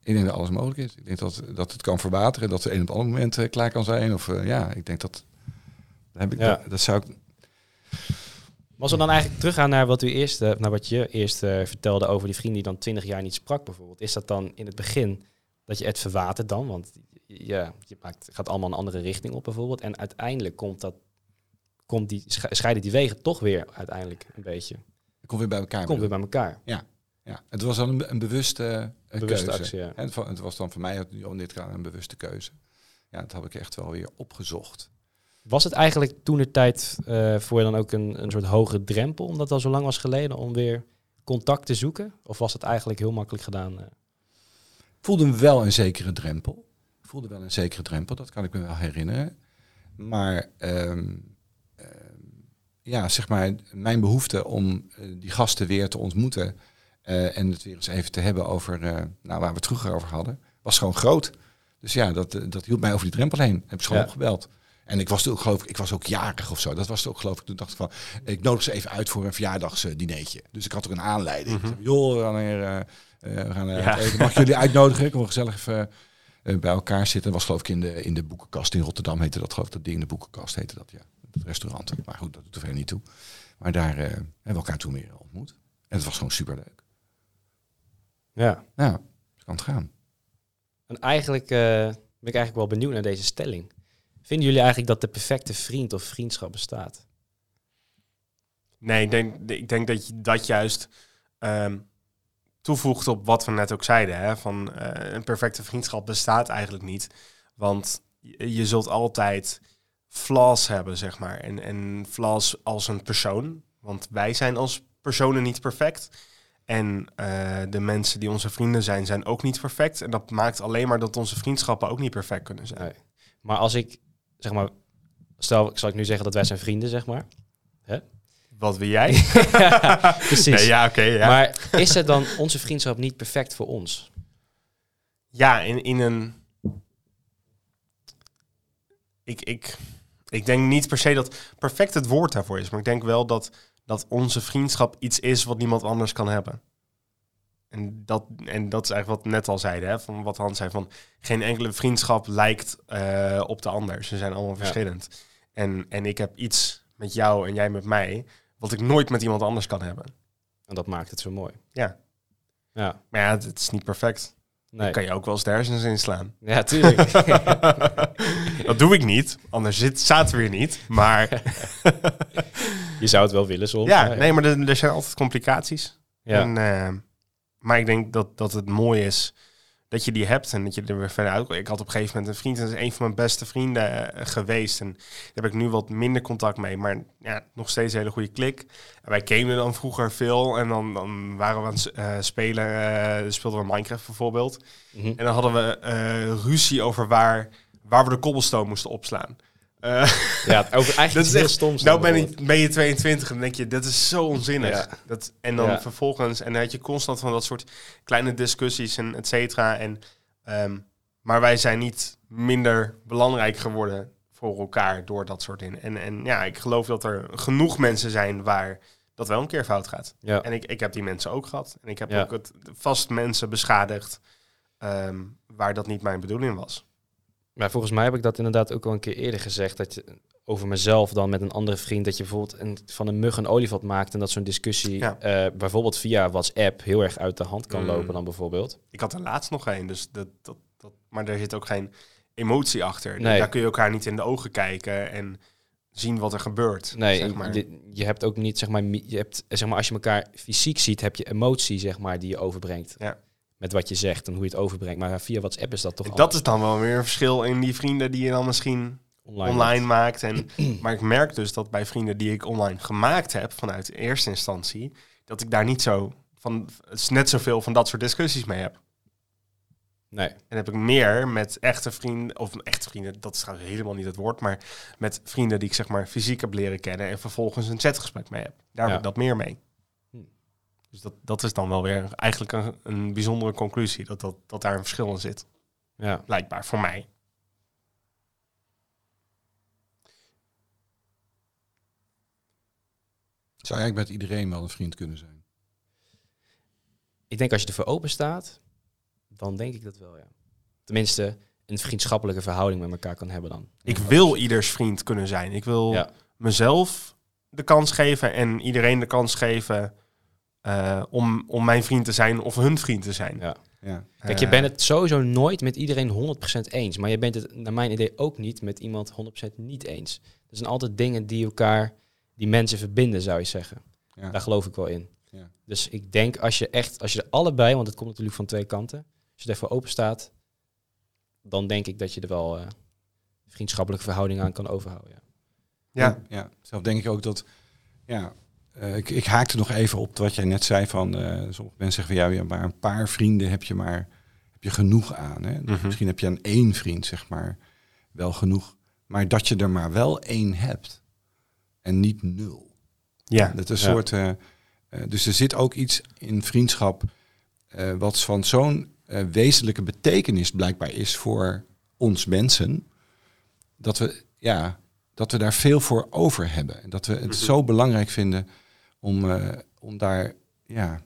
Ik denk dat alles mogelijk is. Ik denk dat, dat het kan verwateren, dat het een op het andere moment eh, klaar kan zijn. Of eh, ja, ik denk dat. Heb ik, Ja. dat, dat zou ik. Maar als we dan eigenlijk teruggaan naar wat, u eerst, eh, naar wat je eerst eh, vertelde over die vriend die dan twintig jaar niet sprak bijvoorbeeld. Is dat dan in het begin dat je het verwatert dan? Want ja, je maakt, gaat allemaal een andere richting op bijvoorbeeld. En uiteindelijk komt dat, komt die, sche- scheiden die wegen toch weer uiteindelijk een beetje. Ik kom weer bij elkaar. Komt weer bij elkaar. ik. Ja, het was dan een, een bewuste eh, Bewuste keuze. actie, ja. En het, wa- het was dan voor mij in dit geval een bewuste keuze. Ja, dat heb ik echt wel weer opgezocht. Was het eigenlijk toen de tijd eh, voor je dan ook een, een soort hoge drempel, omdat het al zo lang was geleden, om weer contact te zoeken? Of was het eigenlijk heel makkelijk gedaan? Ik voelde wel een zekere drempel. Voelde wel een zekere drempel, dat kan ik me wel herinneren. Maar ehm, ehm, ja, zeg maar, mijn behoefte om eh, die gasten weer te ontmoeten eh, en het weer eens even te hebben over uh, nou, waar we het vroeger over hadden, was gewoon groot. Dus ja, dat, dat hield mij over die drempel heen. Heb ik gewoon Ja. opgebeld. En ik was toen ook, geloof ik, ik was ook jarig of zo. Dat was ook, geloof ik. Toen dacht ik van, ik nodig ze even uit voor een verjaardagsdineetje. Dus ik had ook een aanleiding. Ik zei, Joh, we gaan, hier, eh, eh, we gaan eh, Ja. eten. Mag jullie uitnodigen? Ik wil gezellig even eh, bij elkaar zitten. Dat was geloof ik in de, in de boekenkast in Rotterdam heette dat. Geloof ik dat ding, de boekenkast heette dat, ja. Het restaurant. Maar goed, dat doet er verder niet toe. Maar daar eh, hebben we elkaar toen weer ontmoet. En het was gewoon superleuk. Ja. Ja, kan het gaan. En eigenlijk eh, ben ik eigenlijk wel benieuwd naar deze stelling. Vinden jullie eigenlijk dat de perfecte vriend of vriendschap bestaat? Nee, ik denk, ik denk dat je dat juist ehm, toevoegt op wat we net ook zeiden. Hè? Van eh, een perfecte vriendschap bestaat eigenlijk niet. Want je, zult altijd flaws hebben, zeg maar. En, en flaws als een persoon. Want wij zijn als personen niet perfect. En eh, de mensen die onze vrienden zijn, zijn ook niet perfect. En dat maakt alleen maar dat onze vriendschappen ook niet perfect kunnen zijn. Maar als ik, zeg maar, stel, zal ik nu zeggen dat wij zijn vrienden, zeg maar. Wat wil jij? Precies. Nee, ja, oké. ja. Maar is het dan onze vriendschap niet perfect voor ons? Ja, in, in een. Ik, ik, ik denk niet per se dat perfect het woord daarvoor is, maar ik denk wel dat, dat onze vriendschap iets is wat niemand anders kan hebben. En dat, en dat is eigenlijk wat net al zeiden, hè, van wat Hans zei, van geen enkele vriendschap lijkt eh, op de ander. Ze zijn allemaal Ja. verschillend. En, en ik heb iets met jou en jij met mij, wat ik nooit met iemand anders kan hebben. En dat maakt het zo mooi. Ja. Ja, Maar ja, het, het is niet perfect. nee. Kan je ook wel eens de hersens inslaan. Ja, tuurlijk. dat doe ik niet, anders zit, zaten we hier niet. Maar Je zou het wel willen soms. ja, nee, maar er, er zijn altijd complicaties. Ja. En, eh, maar ik denk dat, dat het mooi is dat je die hebt en dat je er weer verder uit. Ik had op een gegeven moment een vriend, en dat is een van mijn beste vrienden eh, geweest. En daar heb ik nu wat minder contact mee, maar ja, nog steeds een hele goede klik. En wij gamen dan vroeger veel en dan, dan waren we aan het eh, spelen, eh, speelden we Minecraft bijvoorbeeld. Mhm. En dan hadden we ruzie over waar, waar we de cobblestone moesten opslaan. Eh, Ja, over, eigenlijk Dat is heel echt- stom. nou ben, ik, ben je 22 en dan denk je, dat is zo onzinnig. Ja. Dat, en dan Ja. vervolgens, en dan had je constant van dat soort kleine discussies en et cetera. En, ehm, maar wij zijn niet minder belangrijk geworden voor elkaar door dat soort dingen. En, en ja, ik geloof dat er genoeg mensen zijn waar dat wel een keer fout gaat. Ja. En ik, ik heb die mensen ook gehad. En ik heb ook het, vast mensen beschadigd ehm, waar dat niet mijn bedoeling was. Maar volgens mij heb ik dat inderdaad ook al een keer eerder gezegd. Dat je over mezelf dan met een andere vriend. Dat je bijvoorbeeld een, van een mug een olifant maakt. En dat zo'n discussie Ja. eh, bijvoorbeeld via WhatsApp heel erg uit de hand kan Mm. lopen dan bijvoorbeeld. Ik had er laatst nog een, dus dat, dat, dat, maar daar zit ook geen emotie achter. Nee. Daar kun je elkaar niet in de ogen kijken en zien wat er gebeurt. Nee, zeg maar. je, je hebt ook niet, zeg maar, je hebt, zeg maar, als je elkaar fysiek ziet, heb je emotie, zeg maar, die je overbrengt. Ja. Met wat je zegt en hoe je het overbrengt. Maar via WhatsApp is dat toch dat is dan wel weer een verschil in die vrienden die je dan misschien online. online, maakt. En, maar ik merk dus dat bij vrienden die ik online gemaakt heb vanuit eerste instantie, dat ik daar niet zo van, het is net zoveel van dat soort discussies mee heb. Nee, En heb ik meer met echte vrienden, of echte vrienden, dat is trouwens helemaal niet het woord, maar met vrienden die ik zeg maar fysiek heb leren kennen en vervolgens een chatgesprek mee heb. Daar Ja. heb ik dat meer mee. Dus dat, dat is dan wel weer eigenlijk een, een bijzondere conclusie, dat, dat, dat daar een verschil in zit. ja. Blijkbaar, voor mij. Zou eigenlijk met iedereen wel een vriend kunnen zijn? Ik denk als je ervoor open staat, dan denk ik dat wel, ja. Tenminste, een vriendschappelijke verhouding met elkaar kan hebben dan. Ik wil ieders vriend kunnen zijn. Ik wil Ja, mezelf de kans geven en iedereen de kans geven eh, om, om mijn vriend te zijn of hun vriend te zijn. ja. Ja. Kijk, je Eh, bent het sowieso nooit met iedereen 100% eens. Maar je bent het, naar mijn idee, ook niet met iemand 100% niet eens. Er zijn altijd dingen die elkaar, die mensen verbinden, zou je zeggen. Ja. Daar geloof ik wel in. Ja. Dus ik denk als je echt, als je er allebei, want het komt natuurlijk van twee kanten, als je ervoor open staat, dan denk ik dat je er wel eh, vriendschappelijke verhouding aan kan overhouden. Ja. Ja, ja. Zelf denk ik ook dat, ja, eh, ik, ik haakte nog even op wat jij net zei van, eh, sommige mensen zeggen van, ja, ja, maar een paar vrienden heb je maar, heb je genoeg aan. Hè? Mhm. Misschien heb je aan één vriend, zeg maar, wel genoeg. Maar dat je er maar wel één hebt en niet nul. ja. Dat is een Ja. soort, eh, dus er zit ook iets in vriendschap wat van zo'n wezenlijke betekenis blijkbaar is voor ons mensen, dat we, ja, dat we daar veel voor over hebben. En dat we het Mhm. zo belangrijk vinden om, eh, om, daar, ja,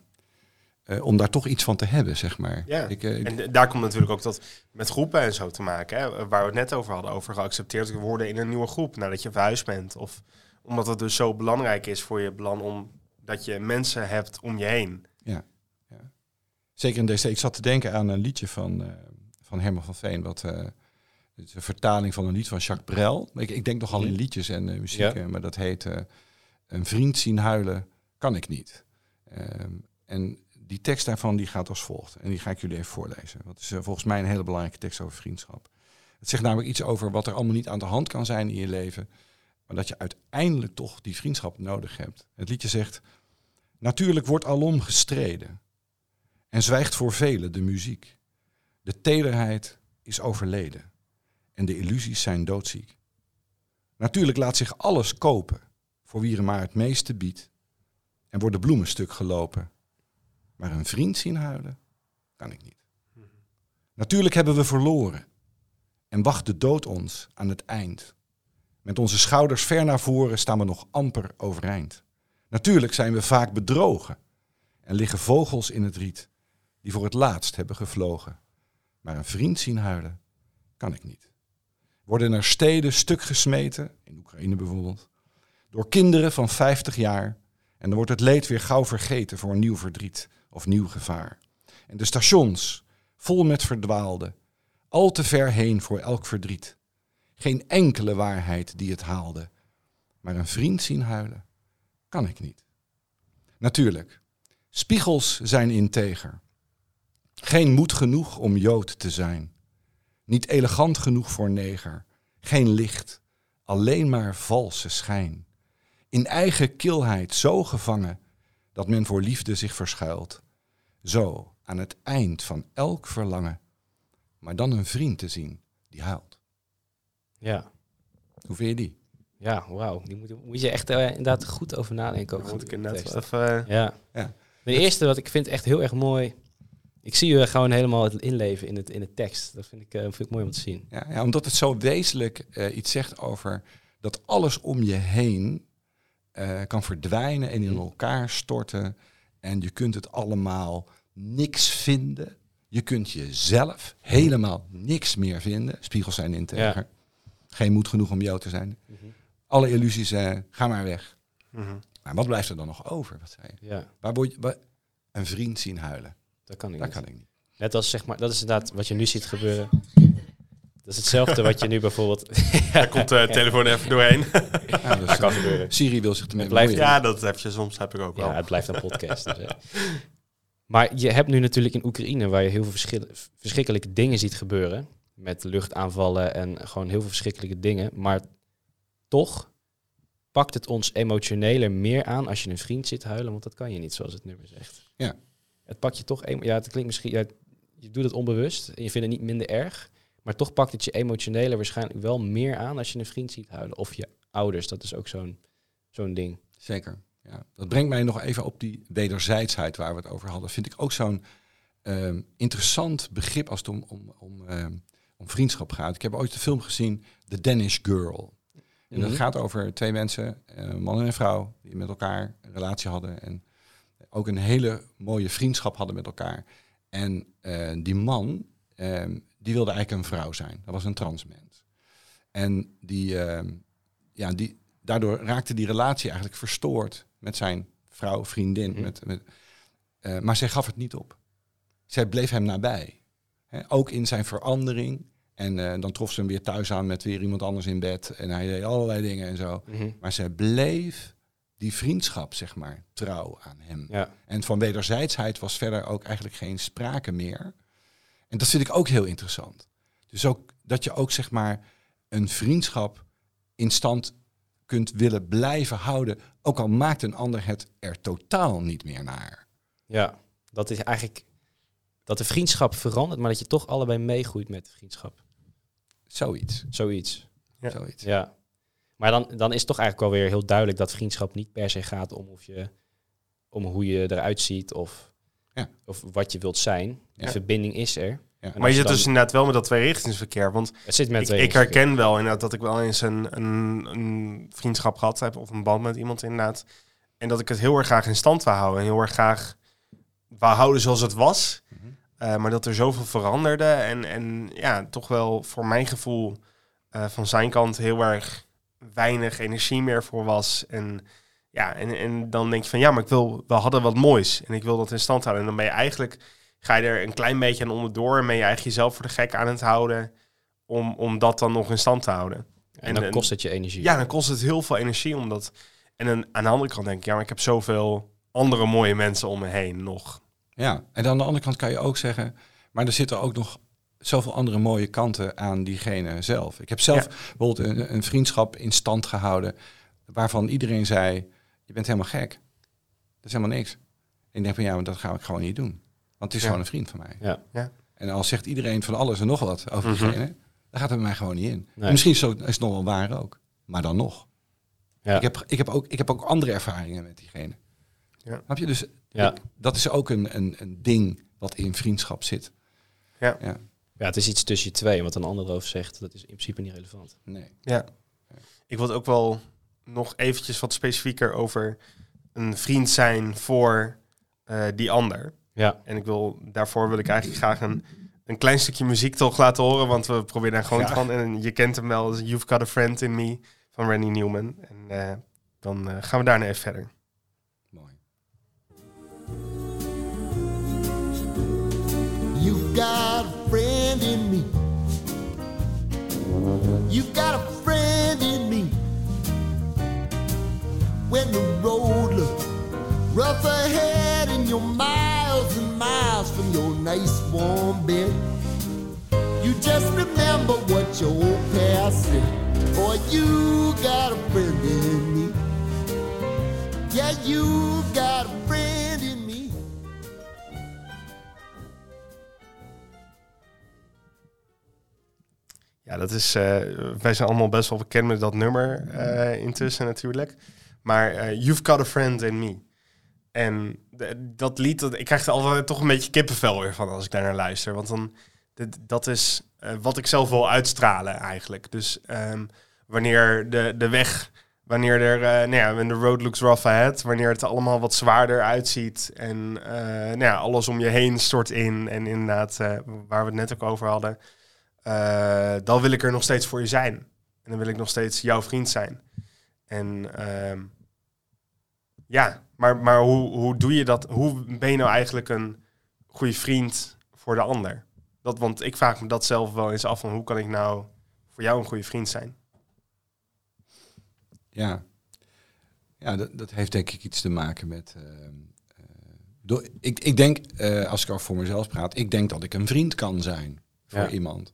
eh, om daar toch iets van te hebben, zeg maar. Ja. Ik, eh, En daar komt natuurlijk ook dat met groepen en zo te maken. Hè, waar we het net over hadden, over geaccepteerd worden in een nieuwe groep nadat je verhuisd bent. Of omdat het dus zo belangrijk is voor je belang om dat je mensen hebt om je heen. Zeker in deze. Ik zat te denken aan een liedje van, eh, van Herman van Veen. Wat, eh, het is een vertaling van een lied van Jacques Brel. Ik, ik denk nogal in liedjes en muziek. Ja. eh, maar dat heet eh, Een vriend zien huilen kan ik niet. Ehm, en die tekst daarvan die gaat als volgt. En die ga ik jullie even voorlezen. Dat is eh, volgens mij een hele belangrijke tekst over vriendschap. Het zegt namelijk iets over wat er allemaal niet aan de hand kan zijn in je leven. Maar dat je uiteindelijk toch die vriendschap nodig hebt. Het liedje zegt... Natuurlijk wordt alom gestreden. En zwijgt voor velen de muziek. De tederheid is overleden. En de illusies zijn doodziek. Natuurlijk laat zich alles kopen. Voor wie er maar het meeste biedt. En wordt de bloemen stuk gelopen. Maar een vriend zien huilen, kan ik niet. Natuurlijk hebben we verloren. En wacht de dood ons aan het eind. Met onze schouders ver naar voren staan we nog amper overeind. Natuurlijk zijn we vaak bedrogen. En liggen vogels in het riet die voor het laatst hebben gevlogen. Maar een vriend zien huilen, kan ik niet. Worden er steden stuk gesmeten, in Oekraïne bijvoorbeeld, door kinderen van 50 jaar. En dan wordt het leed weer gauw vergeten voor een nieuw verdriet of nieuw gevaar. En de stations, vol met verdwaalden, al te ver heen voor elk verdriet. Geen enkele waarheid die het haalde. Maar een vriend zien huilen, kan ik niet. Natuurlijk, spiegels zijn integer. Geen moed genoeg om Jood te zijn. Niet elegant genoeg voor neger. Geen licht, alleen maar valse schijn. In eigen kilheid zo gevangen dat men voor liefde zich verschuilt. Zo aan het eind van elk verlangen. Maar dan een vriend te zien die huilt. Ja. Hoe vind je die? Ja, wauw. Die moet, moet je echt eh, inderdaad goed over nadenken. Ook moet ik goed inderdaad tekst. wel even... eh, Ja. Ja. De eerste wat ik vind echt heel erg mooi. Ik zie je gewoon helemaal het inleven in, het, in de tekst. Dat vind ik, eh, vind ik mooi om te zien. Ja, ja, omdat het zo wezenlijk eh, iets zegt over dat alles om je heen eh, kan verdwijnen en in elkaar storten. En je kunt het allemaal niks vinden. Je kunt jezelf helemaal niks meer vinden. Spiegels zijn integer. Geen moed genoeg om jou te zijn. Alle illusies, eh ga maar weg. mhm. Maar wat blijft er dan nog over? Wat zei je? Ja, Waar word je waar- een vriend zien huilen? dat kan ik Dat niet. kan ik niet. Net als zeg maar, dat is inderdaad wat je nu ziet gebeuren. Dat is hetzelfde wat je nu bijvoorbeeld. Daar komt de telefoon even doorheen. Ja, dus, Dat kan eh, gebeuren. Siri wil zich ermee blijft- ja, dat heb je soms heb ik ook wel. Ja, het blijft een podcast. Dus, hè. Maar je hebt nu natuurlijk in Oekraïne, waar je heel veel verschil- verschrikkelijke dingen ziet gebeuren. Met luchtaanvallen en gewoon heel veel verschrikkelijke dingen. Maar toch pakt het ons emotioneler meer aan als je een vriend zit huilen. Want dat kan je niet, zoals het nummer zegt. Ja. Het pakt je toch... Ja, het klinkt misschien... Ja, je doet het onbewust en je vindt het niet minder erg. Maar toch pakt het je emotioneler waarschijnlijk wel meer aan als je een vriend ziet huilen. Of je ouders, dat is ook zo'n zo'n ding. Zeker. Ja. Dat brengt mij nog even op die wederzijdsheid waar we het over hadden. Vind ik ook zo'n ehm, interessant begrip als het om, om, om, ehm, om vriendschap gaat. Ik heb ooit de film gezien, The Danish Girl. En dat Mhm. gaat over twee mensen, een man en een vrouw, die met elkaar een relatie hadden. En ook een hele mooie vriendschap hadden met elkaar. En eh, die man, ehm, die wilde eigenlijk een vrouw zijn. Dat was een transmens. En die, ehm, ja, die, daardoor raakte die relatie eigenlijk verstoord met zijn vrouw, vriendin. Mhm. Met, met, eh, maar zij gaf het niet op. Zij bleef hem nabij. Ook in zijn verandering. En eh, dan trof ze hem weer thuis aan met weer iemand anders in bed. En hij deed allerlei dingen en zo. Maar zij bleef die vriendschap, zeg maar, trouw aan hem. Ja. En van wederzijdsheid was verder ook eigenlijk geen sprake meer. En dat vind ik ook heel interessant. Dus ook dat je ook zeg maar een vriendschap in stand kunt willen blijven houden, ook al maakt een ander het er totaal niet meer naar. Ja, dat is eigenlijk dat de vriendschap verandert, maar dat je toch allebei meegroeit met de vriendschap. Zoiets. Zoiets. Ja. Zoiets. Ja. Maar dan, dan is toch eigenlijk alweer heel duidelijk dat vriendschap niet per se gaat om, of je, om hoe je eruit ziet of, Ja. of wat je wilt zijn. Die Ja. verbinding is er. Ja. Maar je zit dan- dus inderdaad wel met dat tweerichtingsverkeer. Want Het zit met ik, ik herken wel inderdaad dat ik wel eens een, een, een vriendschap gehad heb of een band met iemand inderdaad. En dat ik het heel erg graag in stand wou houden. En heel erg graag wou houden zoals het was. Mhm. Eh, maar dat er zoveel veranderde. En, en ja, toch wel voor mijn gevoel eh, van zijn kant heel erg weinig energie meer voor was. En ja, en, en dan denk je van ja, maar ik wil, we hadden wat moois. En ik wil dat in stand houden. En dan ben je eigenlijk, ga je er een klein beetje aan onderdoor. En ben je eigenlijk jezelf voor de gek aan het houden. Om, om dat dan nog in stand te houden. En dan en- kost het je energie. Ja, dan kost het heel veel energie om dat. En dan, aan de andere kant denk ik, ja, maar ik heb zoveel andere mooie mensen om me heen nog. Ja, en aan de andere kant kan je ook zeggen, maar er zitten ook nog zoveel andere mooie kanten aan diegene zelf. Ik heb zelf Ja. bijvoorbeeld een, een vriendschap in stand gehouden waarvan iedereen zei, je bent helemaal gek. Dat is helemaal niks. En ik denk van ja, maar dat ga ik gewoon niet doen. Want het is Ja. gewoon een vriend van mij. Ja. Ja. En als zegt iedereen van alles en nog wat over Mhm. diegene, dan gaat het bij mij gewoon niet in. Nee. En Misschien is het, ook- is het nog wel waar ook. Maar dan nog. Ja. Ik, heb, ik, heb ook, ik heb ook andere ervaringen met diegene. Ja. Snap je? Dus Ja. ik- dat is ook een, een, een ding wat in vriendschap zit. Ja. Ja, ja, het is iets tussen je twee. Wat een ander erover zegt, dat is in principe niet relevant. nee. Ja. Ik wil het ook wel nog eventjes wat specifieker over een vriend zijn voor eh, die ander. Ja, En ik wil, daarvoor wil ik eigenlijk graag een, een klein stukje muziek toch laten horen, want we proberen daar gewoon Graag. van. En je kent hem wel, You've Got a Friend in Me van Randy Newman. En eh, dan eh, gaan we daarna even verder. Mooi. You've got a friend in me. You've got a friend in me. When the road looks rough ahead and you're miles miles from your nice warm bed, you just remember what your old past said. Boy, you got a friend in me. Yeah, you got a friend in me. Ja, dat is. eh, wij zijn allemaal best wel bekend met dat nummer eh, intussen natuurlijk. Maar eh, You've Got a Friend in Me. En dat lied, dat, ik krijg er altijd toch een beetje kippenvel weer van als ik daar naar luister. Want dan, dat is eh, wat ik zelf wil uitstralen eigenlijk. Dus ehm, wanneer de, de weg, wanneer er, eh nou ja, when the road looks rough ahead, wanneer het allemaal wat zwaarder uitziet en eh, nou ja, alles om je heen stort in en inderdaad, waar we het net ook over hadden, dan wil ik er nog steeds voor je zijn. En dan wil ik nog steeds jouw vriend zijn. En ehm, ja, maar, maar hoe, hoe doe je dat? Hoe ben je nou eigenlijk een goede vriend voor de ander? Dat, want ik vraag me dat zelf wel eens af van hoe kan ik nou voor jou een goede vriend zijn? Ja, ja dat, dat heeft denk ik iets te maken met. ehm, eh, door, ik, ik denk, eh, als ik al voor mezelf praat, ik denk dat ik een vriend kan zijn voor Ja. iemand.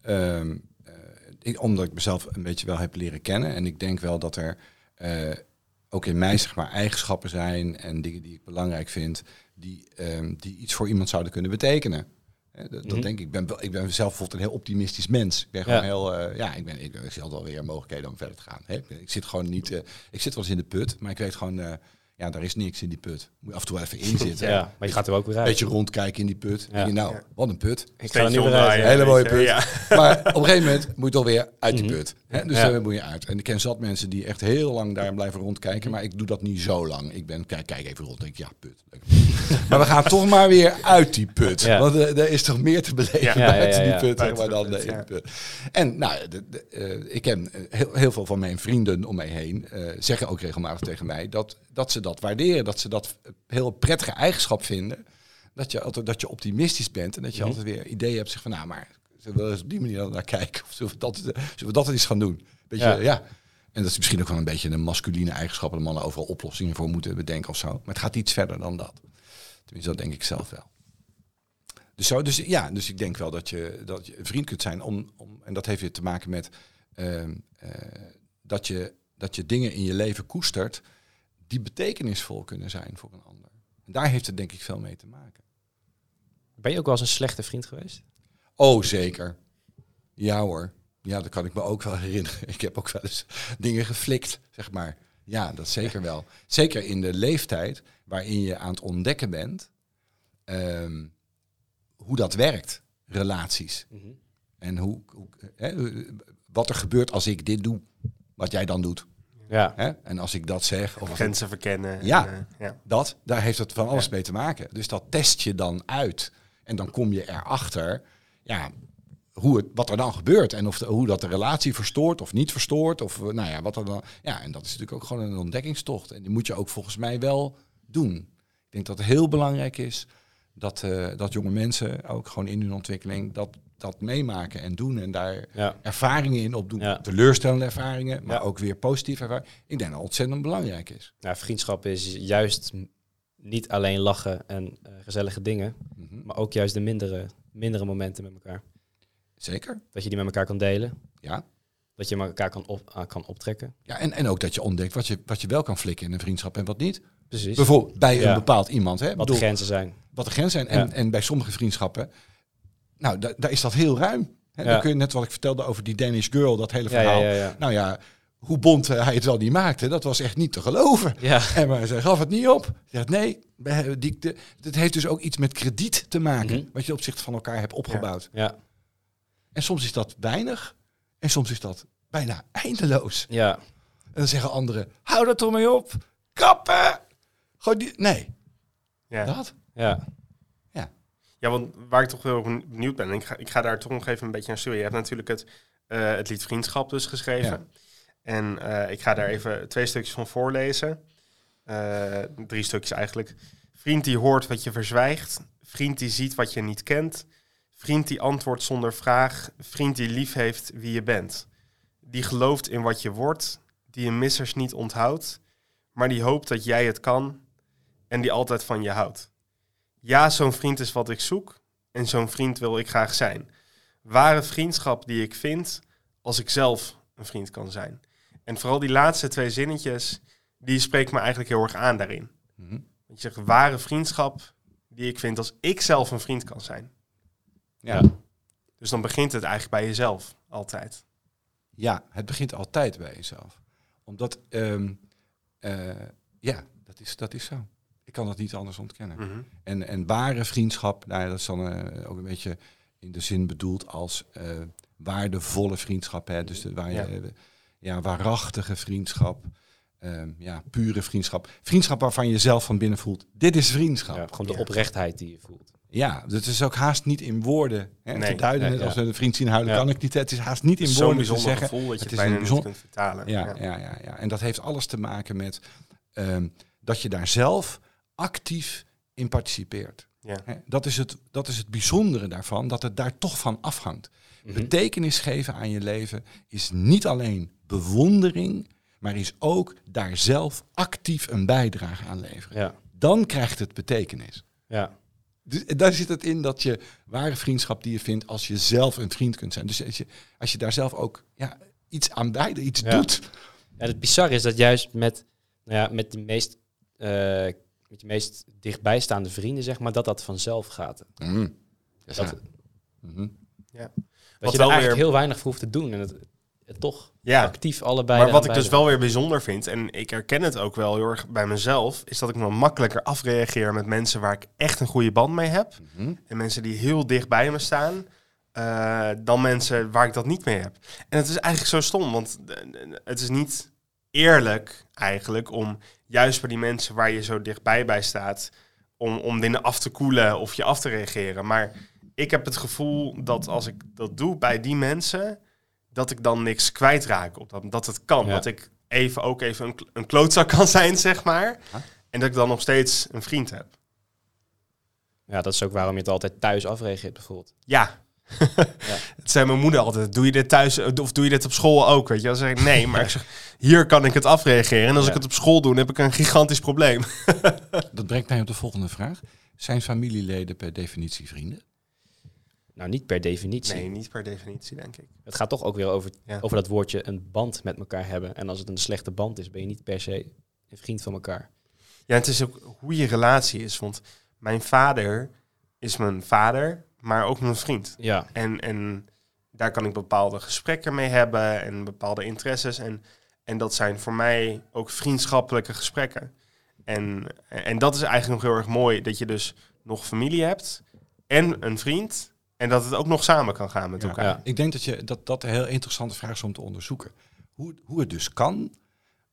Ehm, eh, ik, omdat ik mezelf een beetje wel heb leren kennen. En ik denk wel dat er eh, ook in mij zeg maar, eigenschappen zijn en dingen die ik belangrijk vind, die, ehm, die iets voor iemand zouden kunnen betekenen. Dat, Mhm. denk ik. Ik ben, wel- ik ben zelf bijvoorbeeld een heel optimistisch mens. Ik ben gewoon Ja. heel, eh, ja, ik, ben, ik, ik zie altijd wel weer mogelijkheden om verder te gaan. Hè. Ik zit gewoon niet, eh, ik zit wel eens in de put, maar ik weet gewoon, eh, ja, daar is niks in die put. Moet je af en toe even inzitten. Ja, maar je gaat er ook weer Een uit. beetje rondkijken in die put. Ja. Je, nou, wat een put. Ik ga er niet weer uit. Hele mooie put. Ja. Maar op een gegeven moment moet je toch weer uit die Mhm. put. Hè? Dus Ja. daar moet je uit. En ik ken zat mensen die echt heel lang daar blijven rondkijken. Maar ik doe dat niet zo lang. Ik ben, kijk, kijk even rond. Denk, ja, put. Maar we gaan toch maar weer uit die put. Ja. Want eh, er is toch meer te beleven Ja. Ja, ja, buiten ja, die put maar, dan de put, in de put. En nou, de, de, eh, ik ken heel, heel veel van mijn vrienden om mij heen. eh, zeggen ook regelmatig tegen mij dat, dat ze dat waarderen. Dat ze dat heel prettige eigenschap vinden. Dat je, altijd, dat je optimistisch bent en dat je Mhm. altijd weer ideeën hebt. Zeg van, nou, maar zullen we eens op die manier naar kijken? Of zullen we dat, zullen we dat eens gaan doen? Beetje, Ja. ja. En dat is misschien ook wel een beetje een masculine eigenschap. Dat mannen overal oplossingen voor moeten bedenken of zo. Maar het gaat iets verder dan dat. Tenminste, dat denk ik zelf wel. Dus, zo, dus ja, dus ik denk wel dat je, dat je een vriend kunt zijn. Om, om, en dat heeft weer te maken met ehm, eh, dat, je, dat je dingen in je leven koestert die betekenisvol kunnen zijn voor een ander. En daar heeft het denk ik veel mee te maken. Ben je ook wel eens een slechte vriend geweest? Oh, zeker. Ja hoor. Ja, dat kan ik me ook wel herinneren. Ik heb ook wel eens dingen geflikt, zeg maar. Ja, dat zeker wel. Zeker in de leeftijd waarin je aan het ontdekken bent ehm, hoe dat werkt, relaties. En hoe, hoe, hè, wat er gebeurt als ik dit doe, wat jij dan doet. Ja. Hè? En als ik dat zeg, of ik Grenzen verkennen. Ja. En, eh, ja. dat, daar heeft het van alles mee te maken. Dus dat test je dan uit. En dan kom je erachter, ja, hoe het, wat er dan gebeurt. En of de, hoe dat de relatie verstoort of niet verstoort. Of eh, nou ja, wat er dan. Ja, en dat is natuurlijk ook gewoon een ontdekkingstocht. En die moet je ook volgens mij wel doen. Ik denk dat het heel belangrijk is dat, eh, dat jonge mensen ook gewoon in hun ontwikkeling dat, dat meemaken en doen. En daar Ja. ervaringen in opdoen. Ja. Teleurstellende ervaringen, maar Ja. ook weer positieve ervaringen. Ik denk dat ontzettend belangrijk is. Nou, vriendschap is juist niet alleen lachen en eh, gezellige dingen, Mhm. maar ook juist de mindere, mindere momenten met elkaar. Zeker. Dat je die met elkaar kan delen, Ja. dat je met elkaar kan, op, aan kan optrekken. Ja, en, en ook dat je ontdekt wat je, wat je wel kan flikken in een vriendschap en wat niet. Precies. Bijvoorbeeld bij Ja. een bepaald iemand. Hè? Wat de grenzen zijn. wat de grenzen zijn. En, Ja. en bij sommige vriendschappen, nou, da- daar is dat heel ruim. Ja. Dan kun je net wat ik vertelde over die Danish girl, dat hele verhaal. ja. Nou ja, hoe bont eh, hij het wel niet maakte, dat was echt niet te geloven. Ja. En maar ze gaf het niet op. Ze zegt nee, die, de, het heeft dus ook iets met krediet te maken. Mhm. Wat je op zich van elkaar hebt opgebouwd. Ja. En soms is dat weinig. En soms is dat bijna eindeloos. Ja. En dan zeggen anderen, hou dat toch mee op. Kappen! Gewoon die... Nee, Ja. dat. Ja. Ja, want waar ik toch heel benieuwd ben, en ik ga, ik ga daar toch nog even een beetje naar sturen. Je hebt natuurlijk het, eh, het lied Vriendschap dus geschreven. En eh, ik ga daar even twee stukjes van voorlezen. Eh, drie stukjes eigenlijk. Vriend die hoort wat je verzwijgt. Vriend die ziet wat je niet kent. Vriend die antwoordt zonder vraag. Vriend die lief heeft wie je bent. Die gelooft in wat je wordt. Die je missers niet onthoudt. Maar die hoopt dat jij het kan. En die altijd van je houdt. Ja, zo'n vriend is wat ik zoek. En zo'n vriend wil ik graag zijn. Ware vriendschap die ik vind als ik zelf een vriend kan zijn. En vooral die laatste twee zinnetjes, die spreekt me eigenlijk heel erg aan daarin. Want je zegt ware vriendschap die ik vind als ik zelf een vriend kan zijn. Ja. Ja. Dus dan begint het eigenlijk bij jezelf. altijd. Ja, het begint altijd bij jezelf. Omdat, ehm, eh, ja, dat is, dat is zo. Ik kan dat niet anders ontkennen. Mhm. En, en ware vriendschap, nou ja, dat is dan eh, ook een beetje in de zin bedoeld als eh, waardevolle vriendschap. Hè? Dus de, waar je, Ja. eh, ja, waarachtige vriendschap. ehm, ja, pure vriendschap. Vriendschap waarvan je zelf van binnen voelt, dit is vriendschap. Ja, Ja, gewoon de Ja. oprechtheid die je voelt. dat is ook haast niet in woorden hè, Nee. te duiden. Nee, als ja. we een vriend zien huilen, Ja. kan ik niet. Het is haast niet in woorden te bijzonder zeggen. gevoel dat je Het het is bijna een niet bijzon- kunt vertalen. Ja, ja, ja, ja. En dat heeft alles te maken met ehm, dat je daar zelf actief in participeert. Ja. Dat is, het, dat is het bijzondere daarvan, dat het daar toch van afhangt. Mhm. Betekenis geven aan je leven is niet alleen bewondering, maar is ook daar zelf actief een bijdrage aan leveren. Ja, Dan krijgt het betekenis. ja. Dus daar zit het in dat je ware vriendschap die je vindt als je zelf een vriend kunt zijn. Dus als je, als je daar zelf ook ja, iets aan beide, iets Ja. doet. Ja, het bizarre is dat juist met, nou ja, met, de meest, eh, met je meest dichtbijstaande vrienden, zeg maar, dat dat vanzelf gaat. Mm. Dat, Ja. dat Mhm. je Wat er wel eigenlijk weer- heel weinig voor hoeft te doen. En het, het toch Ja. actief allebei Maar wat ik dus wel weer bijzonder vind, en ik herken het ook wel heel erg bij mezelf, is dat ik me makkelijker afreageer met mensen waar ik echt een goede band mee heb. Mhm. En mensen die heel dicht bij me staan, eh, dan mensen waar ik dat niet mee heb. En het is eigenlijk zo stom, want eh, het is niet eerlijk eigenlijk om juist bij die mensen waar je zo dichtbij bij staat, om, om dingen af te koelen of je af te reageren. Maar ik heb het gevoel dat als ik dat doe bij die mensen, dat ik dan niks kwijtraak. Op dat, dat het kan. Ja. Dat ik even ook even een, een klootzak kan zijn, zeg maar. Huh? En dat ik dan nog steeds een vriend heb. Ja, dat is ook waarom je het altijd thuis afreageert bijvoorbeeld. Ja. Het zei mijn moeder altijd, doe je dit thuis of doe je dit op school ook? Weet je, dan zeg ik nee, maar ik zeg, hier kan ik het afreageren. En als Ja. ik het op school doe, dan heb ik een gigantisch probleem. Dat brengt mij op de volgende vraag. Zijn familieleden per definitie vrienden? Nou, niet per definitie. Nee, niet per definitie, denk ik. Het gaat toch ook weer over, Ja. over dat woordje een band met elkaar hebben. En als het een slechte band is, ben je niet per se een vriend van elkaar. Ja, het is ook hoe je relatie is. Want mijn vader is mijn vader, maar ook mijn vriend. Ja, En, en daar kan ik bepaalde gesprekken mee hebben en bepaalde interesses. En, en dat zijn voor mij ook vriendschappelijke gesprekken. En, en dat is eigenlijk nog heel erg mooi, dat je dus nog familie hebt en een vriend. En dat het ook nog samen kan gaan met Ja. elkaar. Ja. Ik denk dat, je, dat dat een heel interessante vraag is om te onderzoeken. Hoe, hoe het dus kan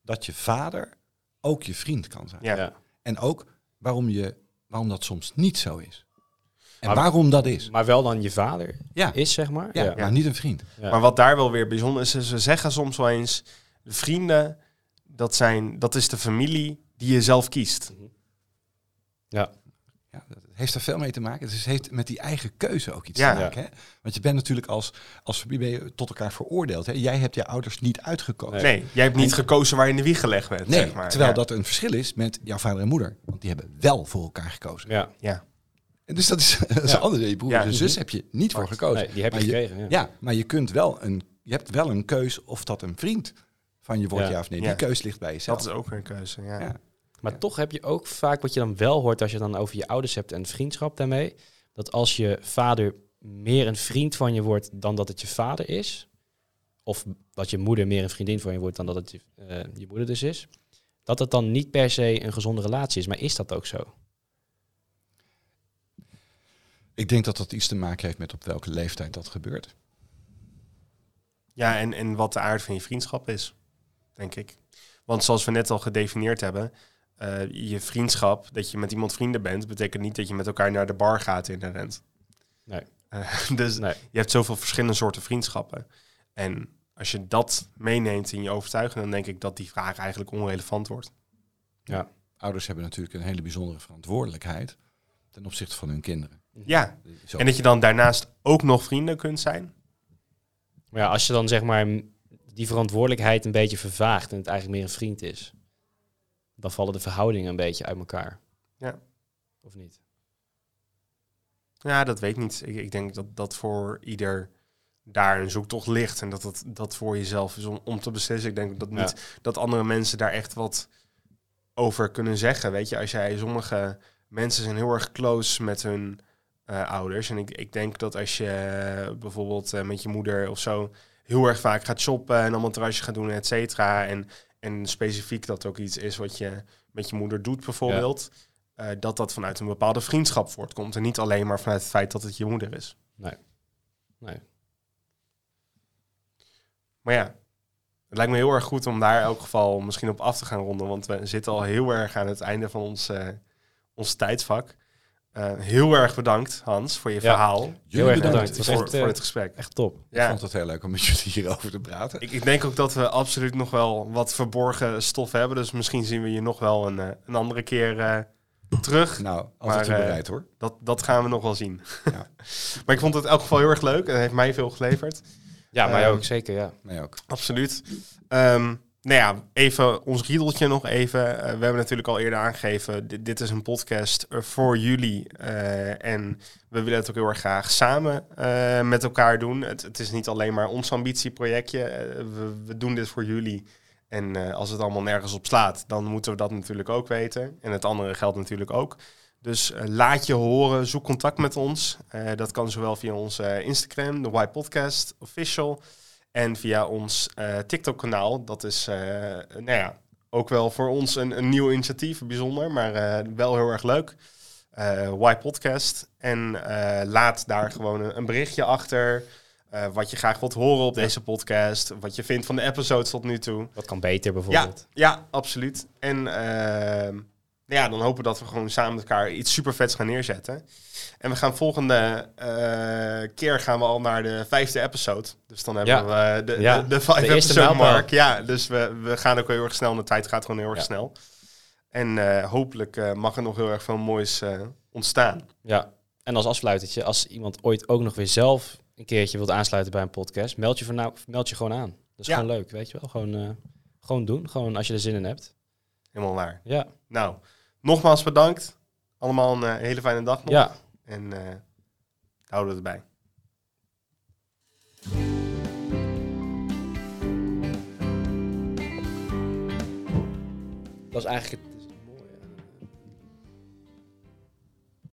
dat je vader ook je vriend kan zijn. Ja. ja. En ook waarom, je, waarom dat soms niet zo is. En Maar- waarom dat is. Maar wel dan je vader Ja, is, zeg maar. ja, Ja. maar niet een vriend. Ja. Maar wat daar wel weer bijzonder is, is ze zeggen soms wel eens... de vrienden, dat, zijn, dat is de familie die je zelf kiest. Ja. Ja, dat heeft er veel mee te maken. Dus het heeft met die eigen keuze ook iets Ja. te maken. Hè? Want je bent natuurlijk als, als familie ben je tot elkaar veroordeeld. Hè? Jij hebt je ouders niet uitgekozen. Nee. Nee, jij hebt niet En- gekozen waar je in de wieg gelegd bent, Nee, zeg maar. terwijl Ja. dat een verschil is met jouw vader en moeder. Want die hebben wel voor elkaar gekozen. Ja. Ja. En dus dat is, dat is anders. Je broer Ja. en zus heb je niet voor gekozen. Nee, die heb je Maar gekregen. Ja. Ja, maar je kunt wel een, je hebt wel een keus of dat een vriend van je wordt, Ja. ja, of nee. Ja. Die keus ligt bij jezelf. Dat is ook een keuze, ja. Ja. Maar toch heb je ook vaak wat je dan wel hoort als je dan over je ouders hebt en vriendschap daarmee. Dat als je vader meer een vriend van je wordt dan dat het je vader is. Of dat je moeder meer een vriendin van je wordt dan dat het je, eh, je moeder dus is. Dat het dan niet per se een gezonde relatie is. Maar is dat ook zo? Ik denk dat dat iets te maken heeft met op welke leeftijd dat gebeurt. Ja, en, en wat de aard van je vriendschap is, denk ik. Want zoals we net al gedefinieerd hebben, eh, je vriendschap, dat je met iemand vrienden bent, betekent niet dat je met elkaar naar de bar gaat in de rent. Nee. Eh, dus Nee. je hebt zoveel verschillende soorten vriendschappen. En als je dat meeneemt in je overtuiging, dan denk ik dat die vraag eigenlijk onrelevant wordt. Ja. Ouders hebben natuurlijk een hele bijzondere verantwoordelijkheid ten opzichte van hun kinderen. Ja, Zo. en dat je dan daarnaast ook nog vrienden kunt zijn. Maar ja, als je dan zeg maar die verantwoordelijkheid een beetje vervaagt en het eigenlijk meer een vriend is. Dan vallen de verhoudingen een beetje uit elkaar. Ja. Of niet? Ja, dat weet ik niet. Ik, ik denk dat dat voor ieder daar een zoektocht ligt. En dat dat, dat voor jezelf is om, om te beslissen. Ik denk dat niet dat andere mensen daar echt wat over kunnen zeggen. Weet je, als jij sommige mensen zijn heel erg close met hun eh, ouders. En ik, ik denk dat als je eh, bijvoorbeeld eh, met je moeder of zo heel erg vaak gaat shoppen en allemaal terrasje gaat doen, et cetera. En, en specifiek dat ook iets is wat je met je moeder doet, bijvoorbeeld. dat dat vanuit een bepaalde vriendschap voortkomt. En niet alleen maar vanuit het feit dat het je moeder is. Nee. Nee. Maar ja, het lijkt me heel erg goed om daar in elk geval misschien op af te gaan ronden. Want we zitten al heel erg aan het einde van ons, ons tijdsvak. Eh, heel erg bedankt, Hans, voor je Ja. verhaal. Heel erg bedankt. voor, echt, voor eh, het gesprek. Echt top. Ik vond het heel leuk om met jullie hierover te praten. ik, ik denk ook dat we absoluut nog wel wat verborgen stof hebben. Dus misschien zien we je nog wel een, eh, een andere keer eh, terug. Nou, altijd Maar, bereid hoor. Dat, dat gaan we nog wel zien. Ja. maar ik vond het in elk geval heel erg leuk. Het heeft mij veel geleverd. Ja, mij ook, zeker, ja. Mij ook. Absoluut. Ehm, nou ja, even ons riedeltje nog even. Eh, we hebben natuurlijk al eerder aangegeven, dit, dit is een podcast eh, voor jullie. eh, en we willen het ook heel erg graag samen met elkaar doen. Het, het is niet alleen maar ons ambitieprojectje. We, we doen dit voor jullie. En als het allemaal nergens op slaat, dan moeten we dat natuurlijk ook weten. En het andere geldt natuurlijk ook. Dus laat je horen, zoek contact met ons. Dat kan zowel via onze Instagram, de Y Podcast Official, en via ons eh, TikTok-kanaal. Dat is eh, nou ja, ook wel voor ons een, een nieuw initiatief, bijzonder, maar eh, wel heel erg leuk. Eh Y Podcast. En laat daar gewoon een, een berichtje achter. wat je graag wilt horen op deze podcast. Wat je vindt van de episodes tot nu toe. Wat kan beter Ja, bijvoorbeeld. ja, absoluut. En ehm, ja, dan hopen we dat we gewoon samen met elkaar iets super vets gaan neerzetten. En we gaan volgende eh, keer gaan we al naar de vijfde episode. Dus dan hebben Ja. we de, Ja, de, de vijf de episode mark. Ja, dus we, we gaan ook heel erg snel. De tijd gaat gewoon heel erg Ja. snel. En eh, hopelijk eh, mag er nog heel erg veel moois eh, ontstaan. Ja. En als afsluitertje, als iemand ooit ook nog weer zelf een keertje wilt aansluiten bij een podcast, meld je, voor nou, meld je gewoon aan. Dat is gewoon leuk, weet je wel. Gewoon, eh, gewoon doen, gewoon als je er zin in hebt. Helemaal waar. Ja, Nou, nogmaals bedankt. Allemaal een eh, hele fijne dag nog. ja. En eh, houden we erbij. dat is eigenlijk het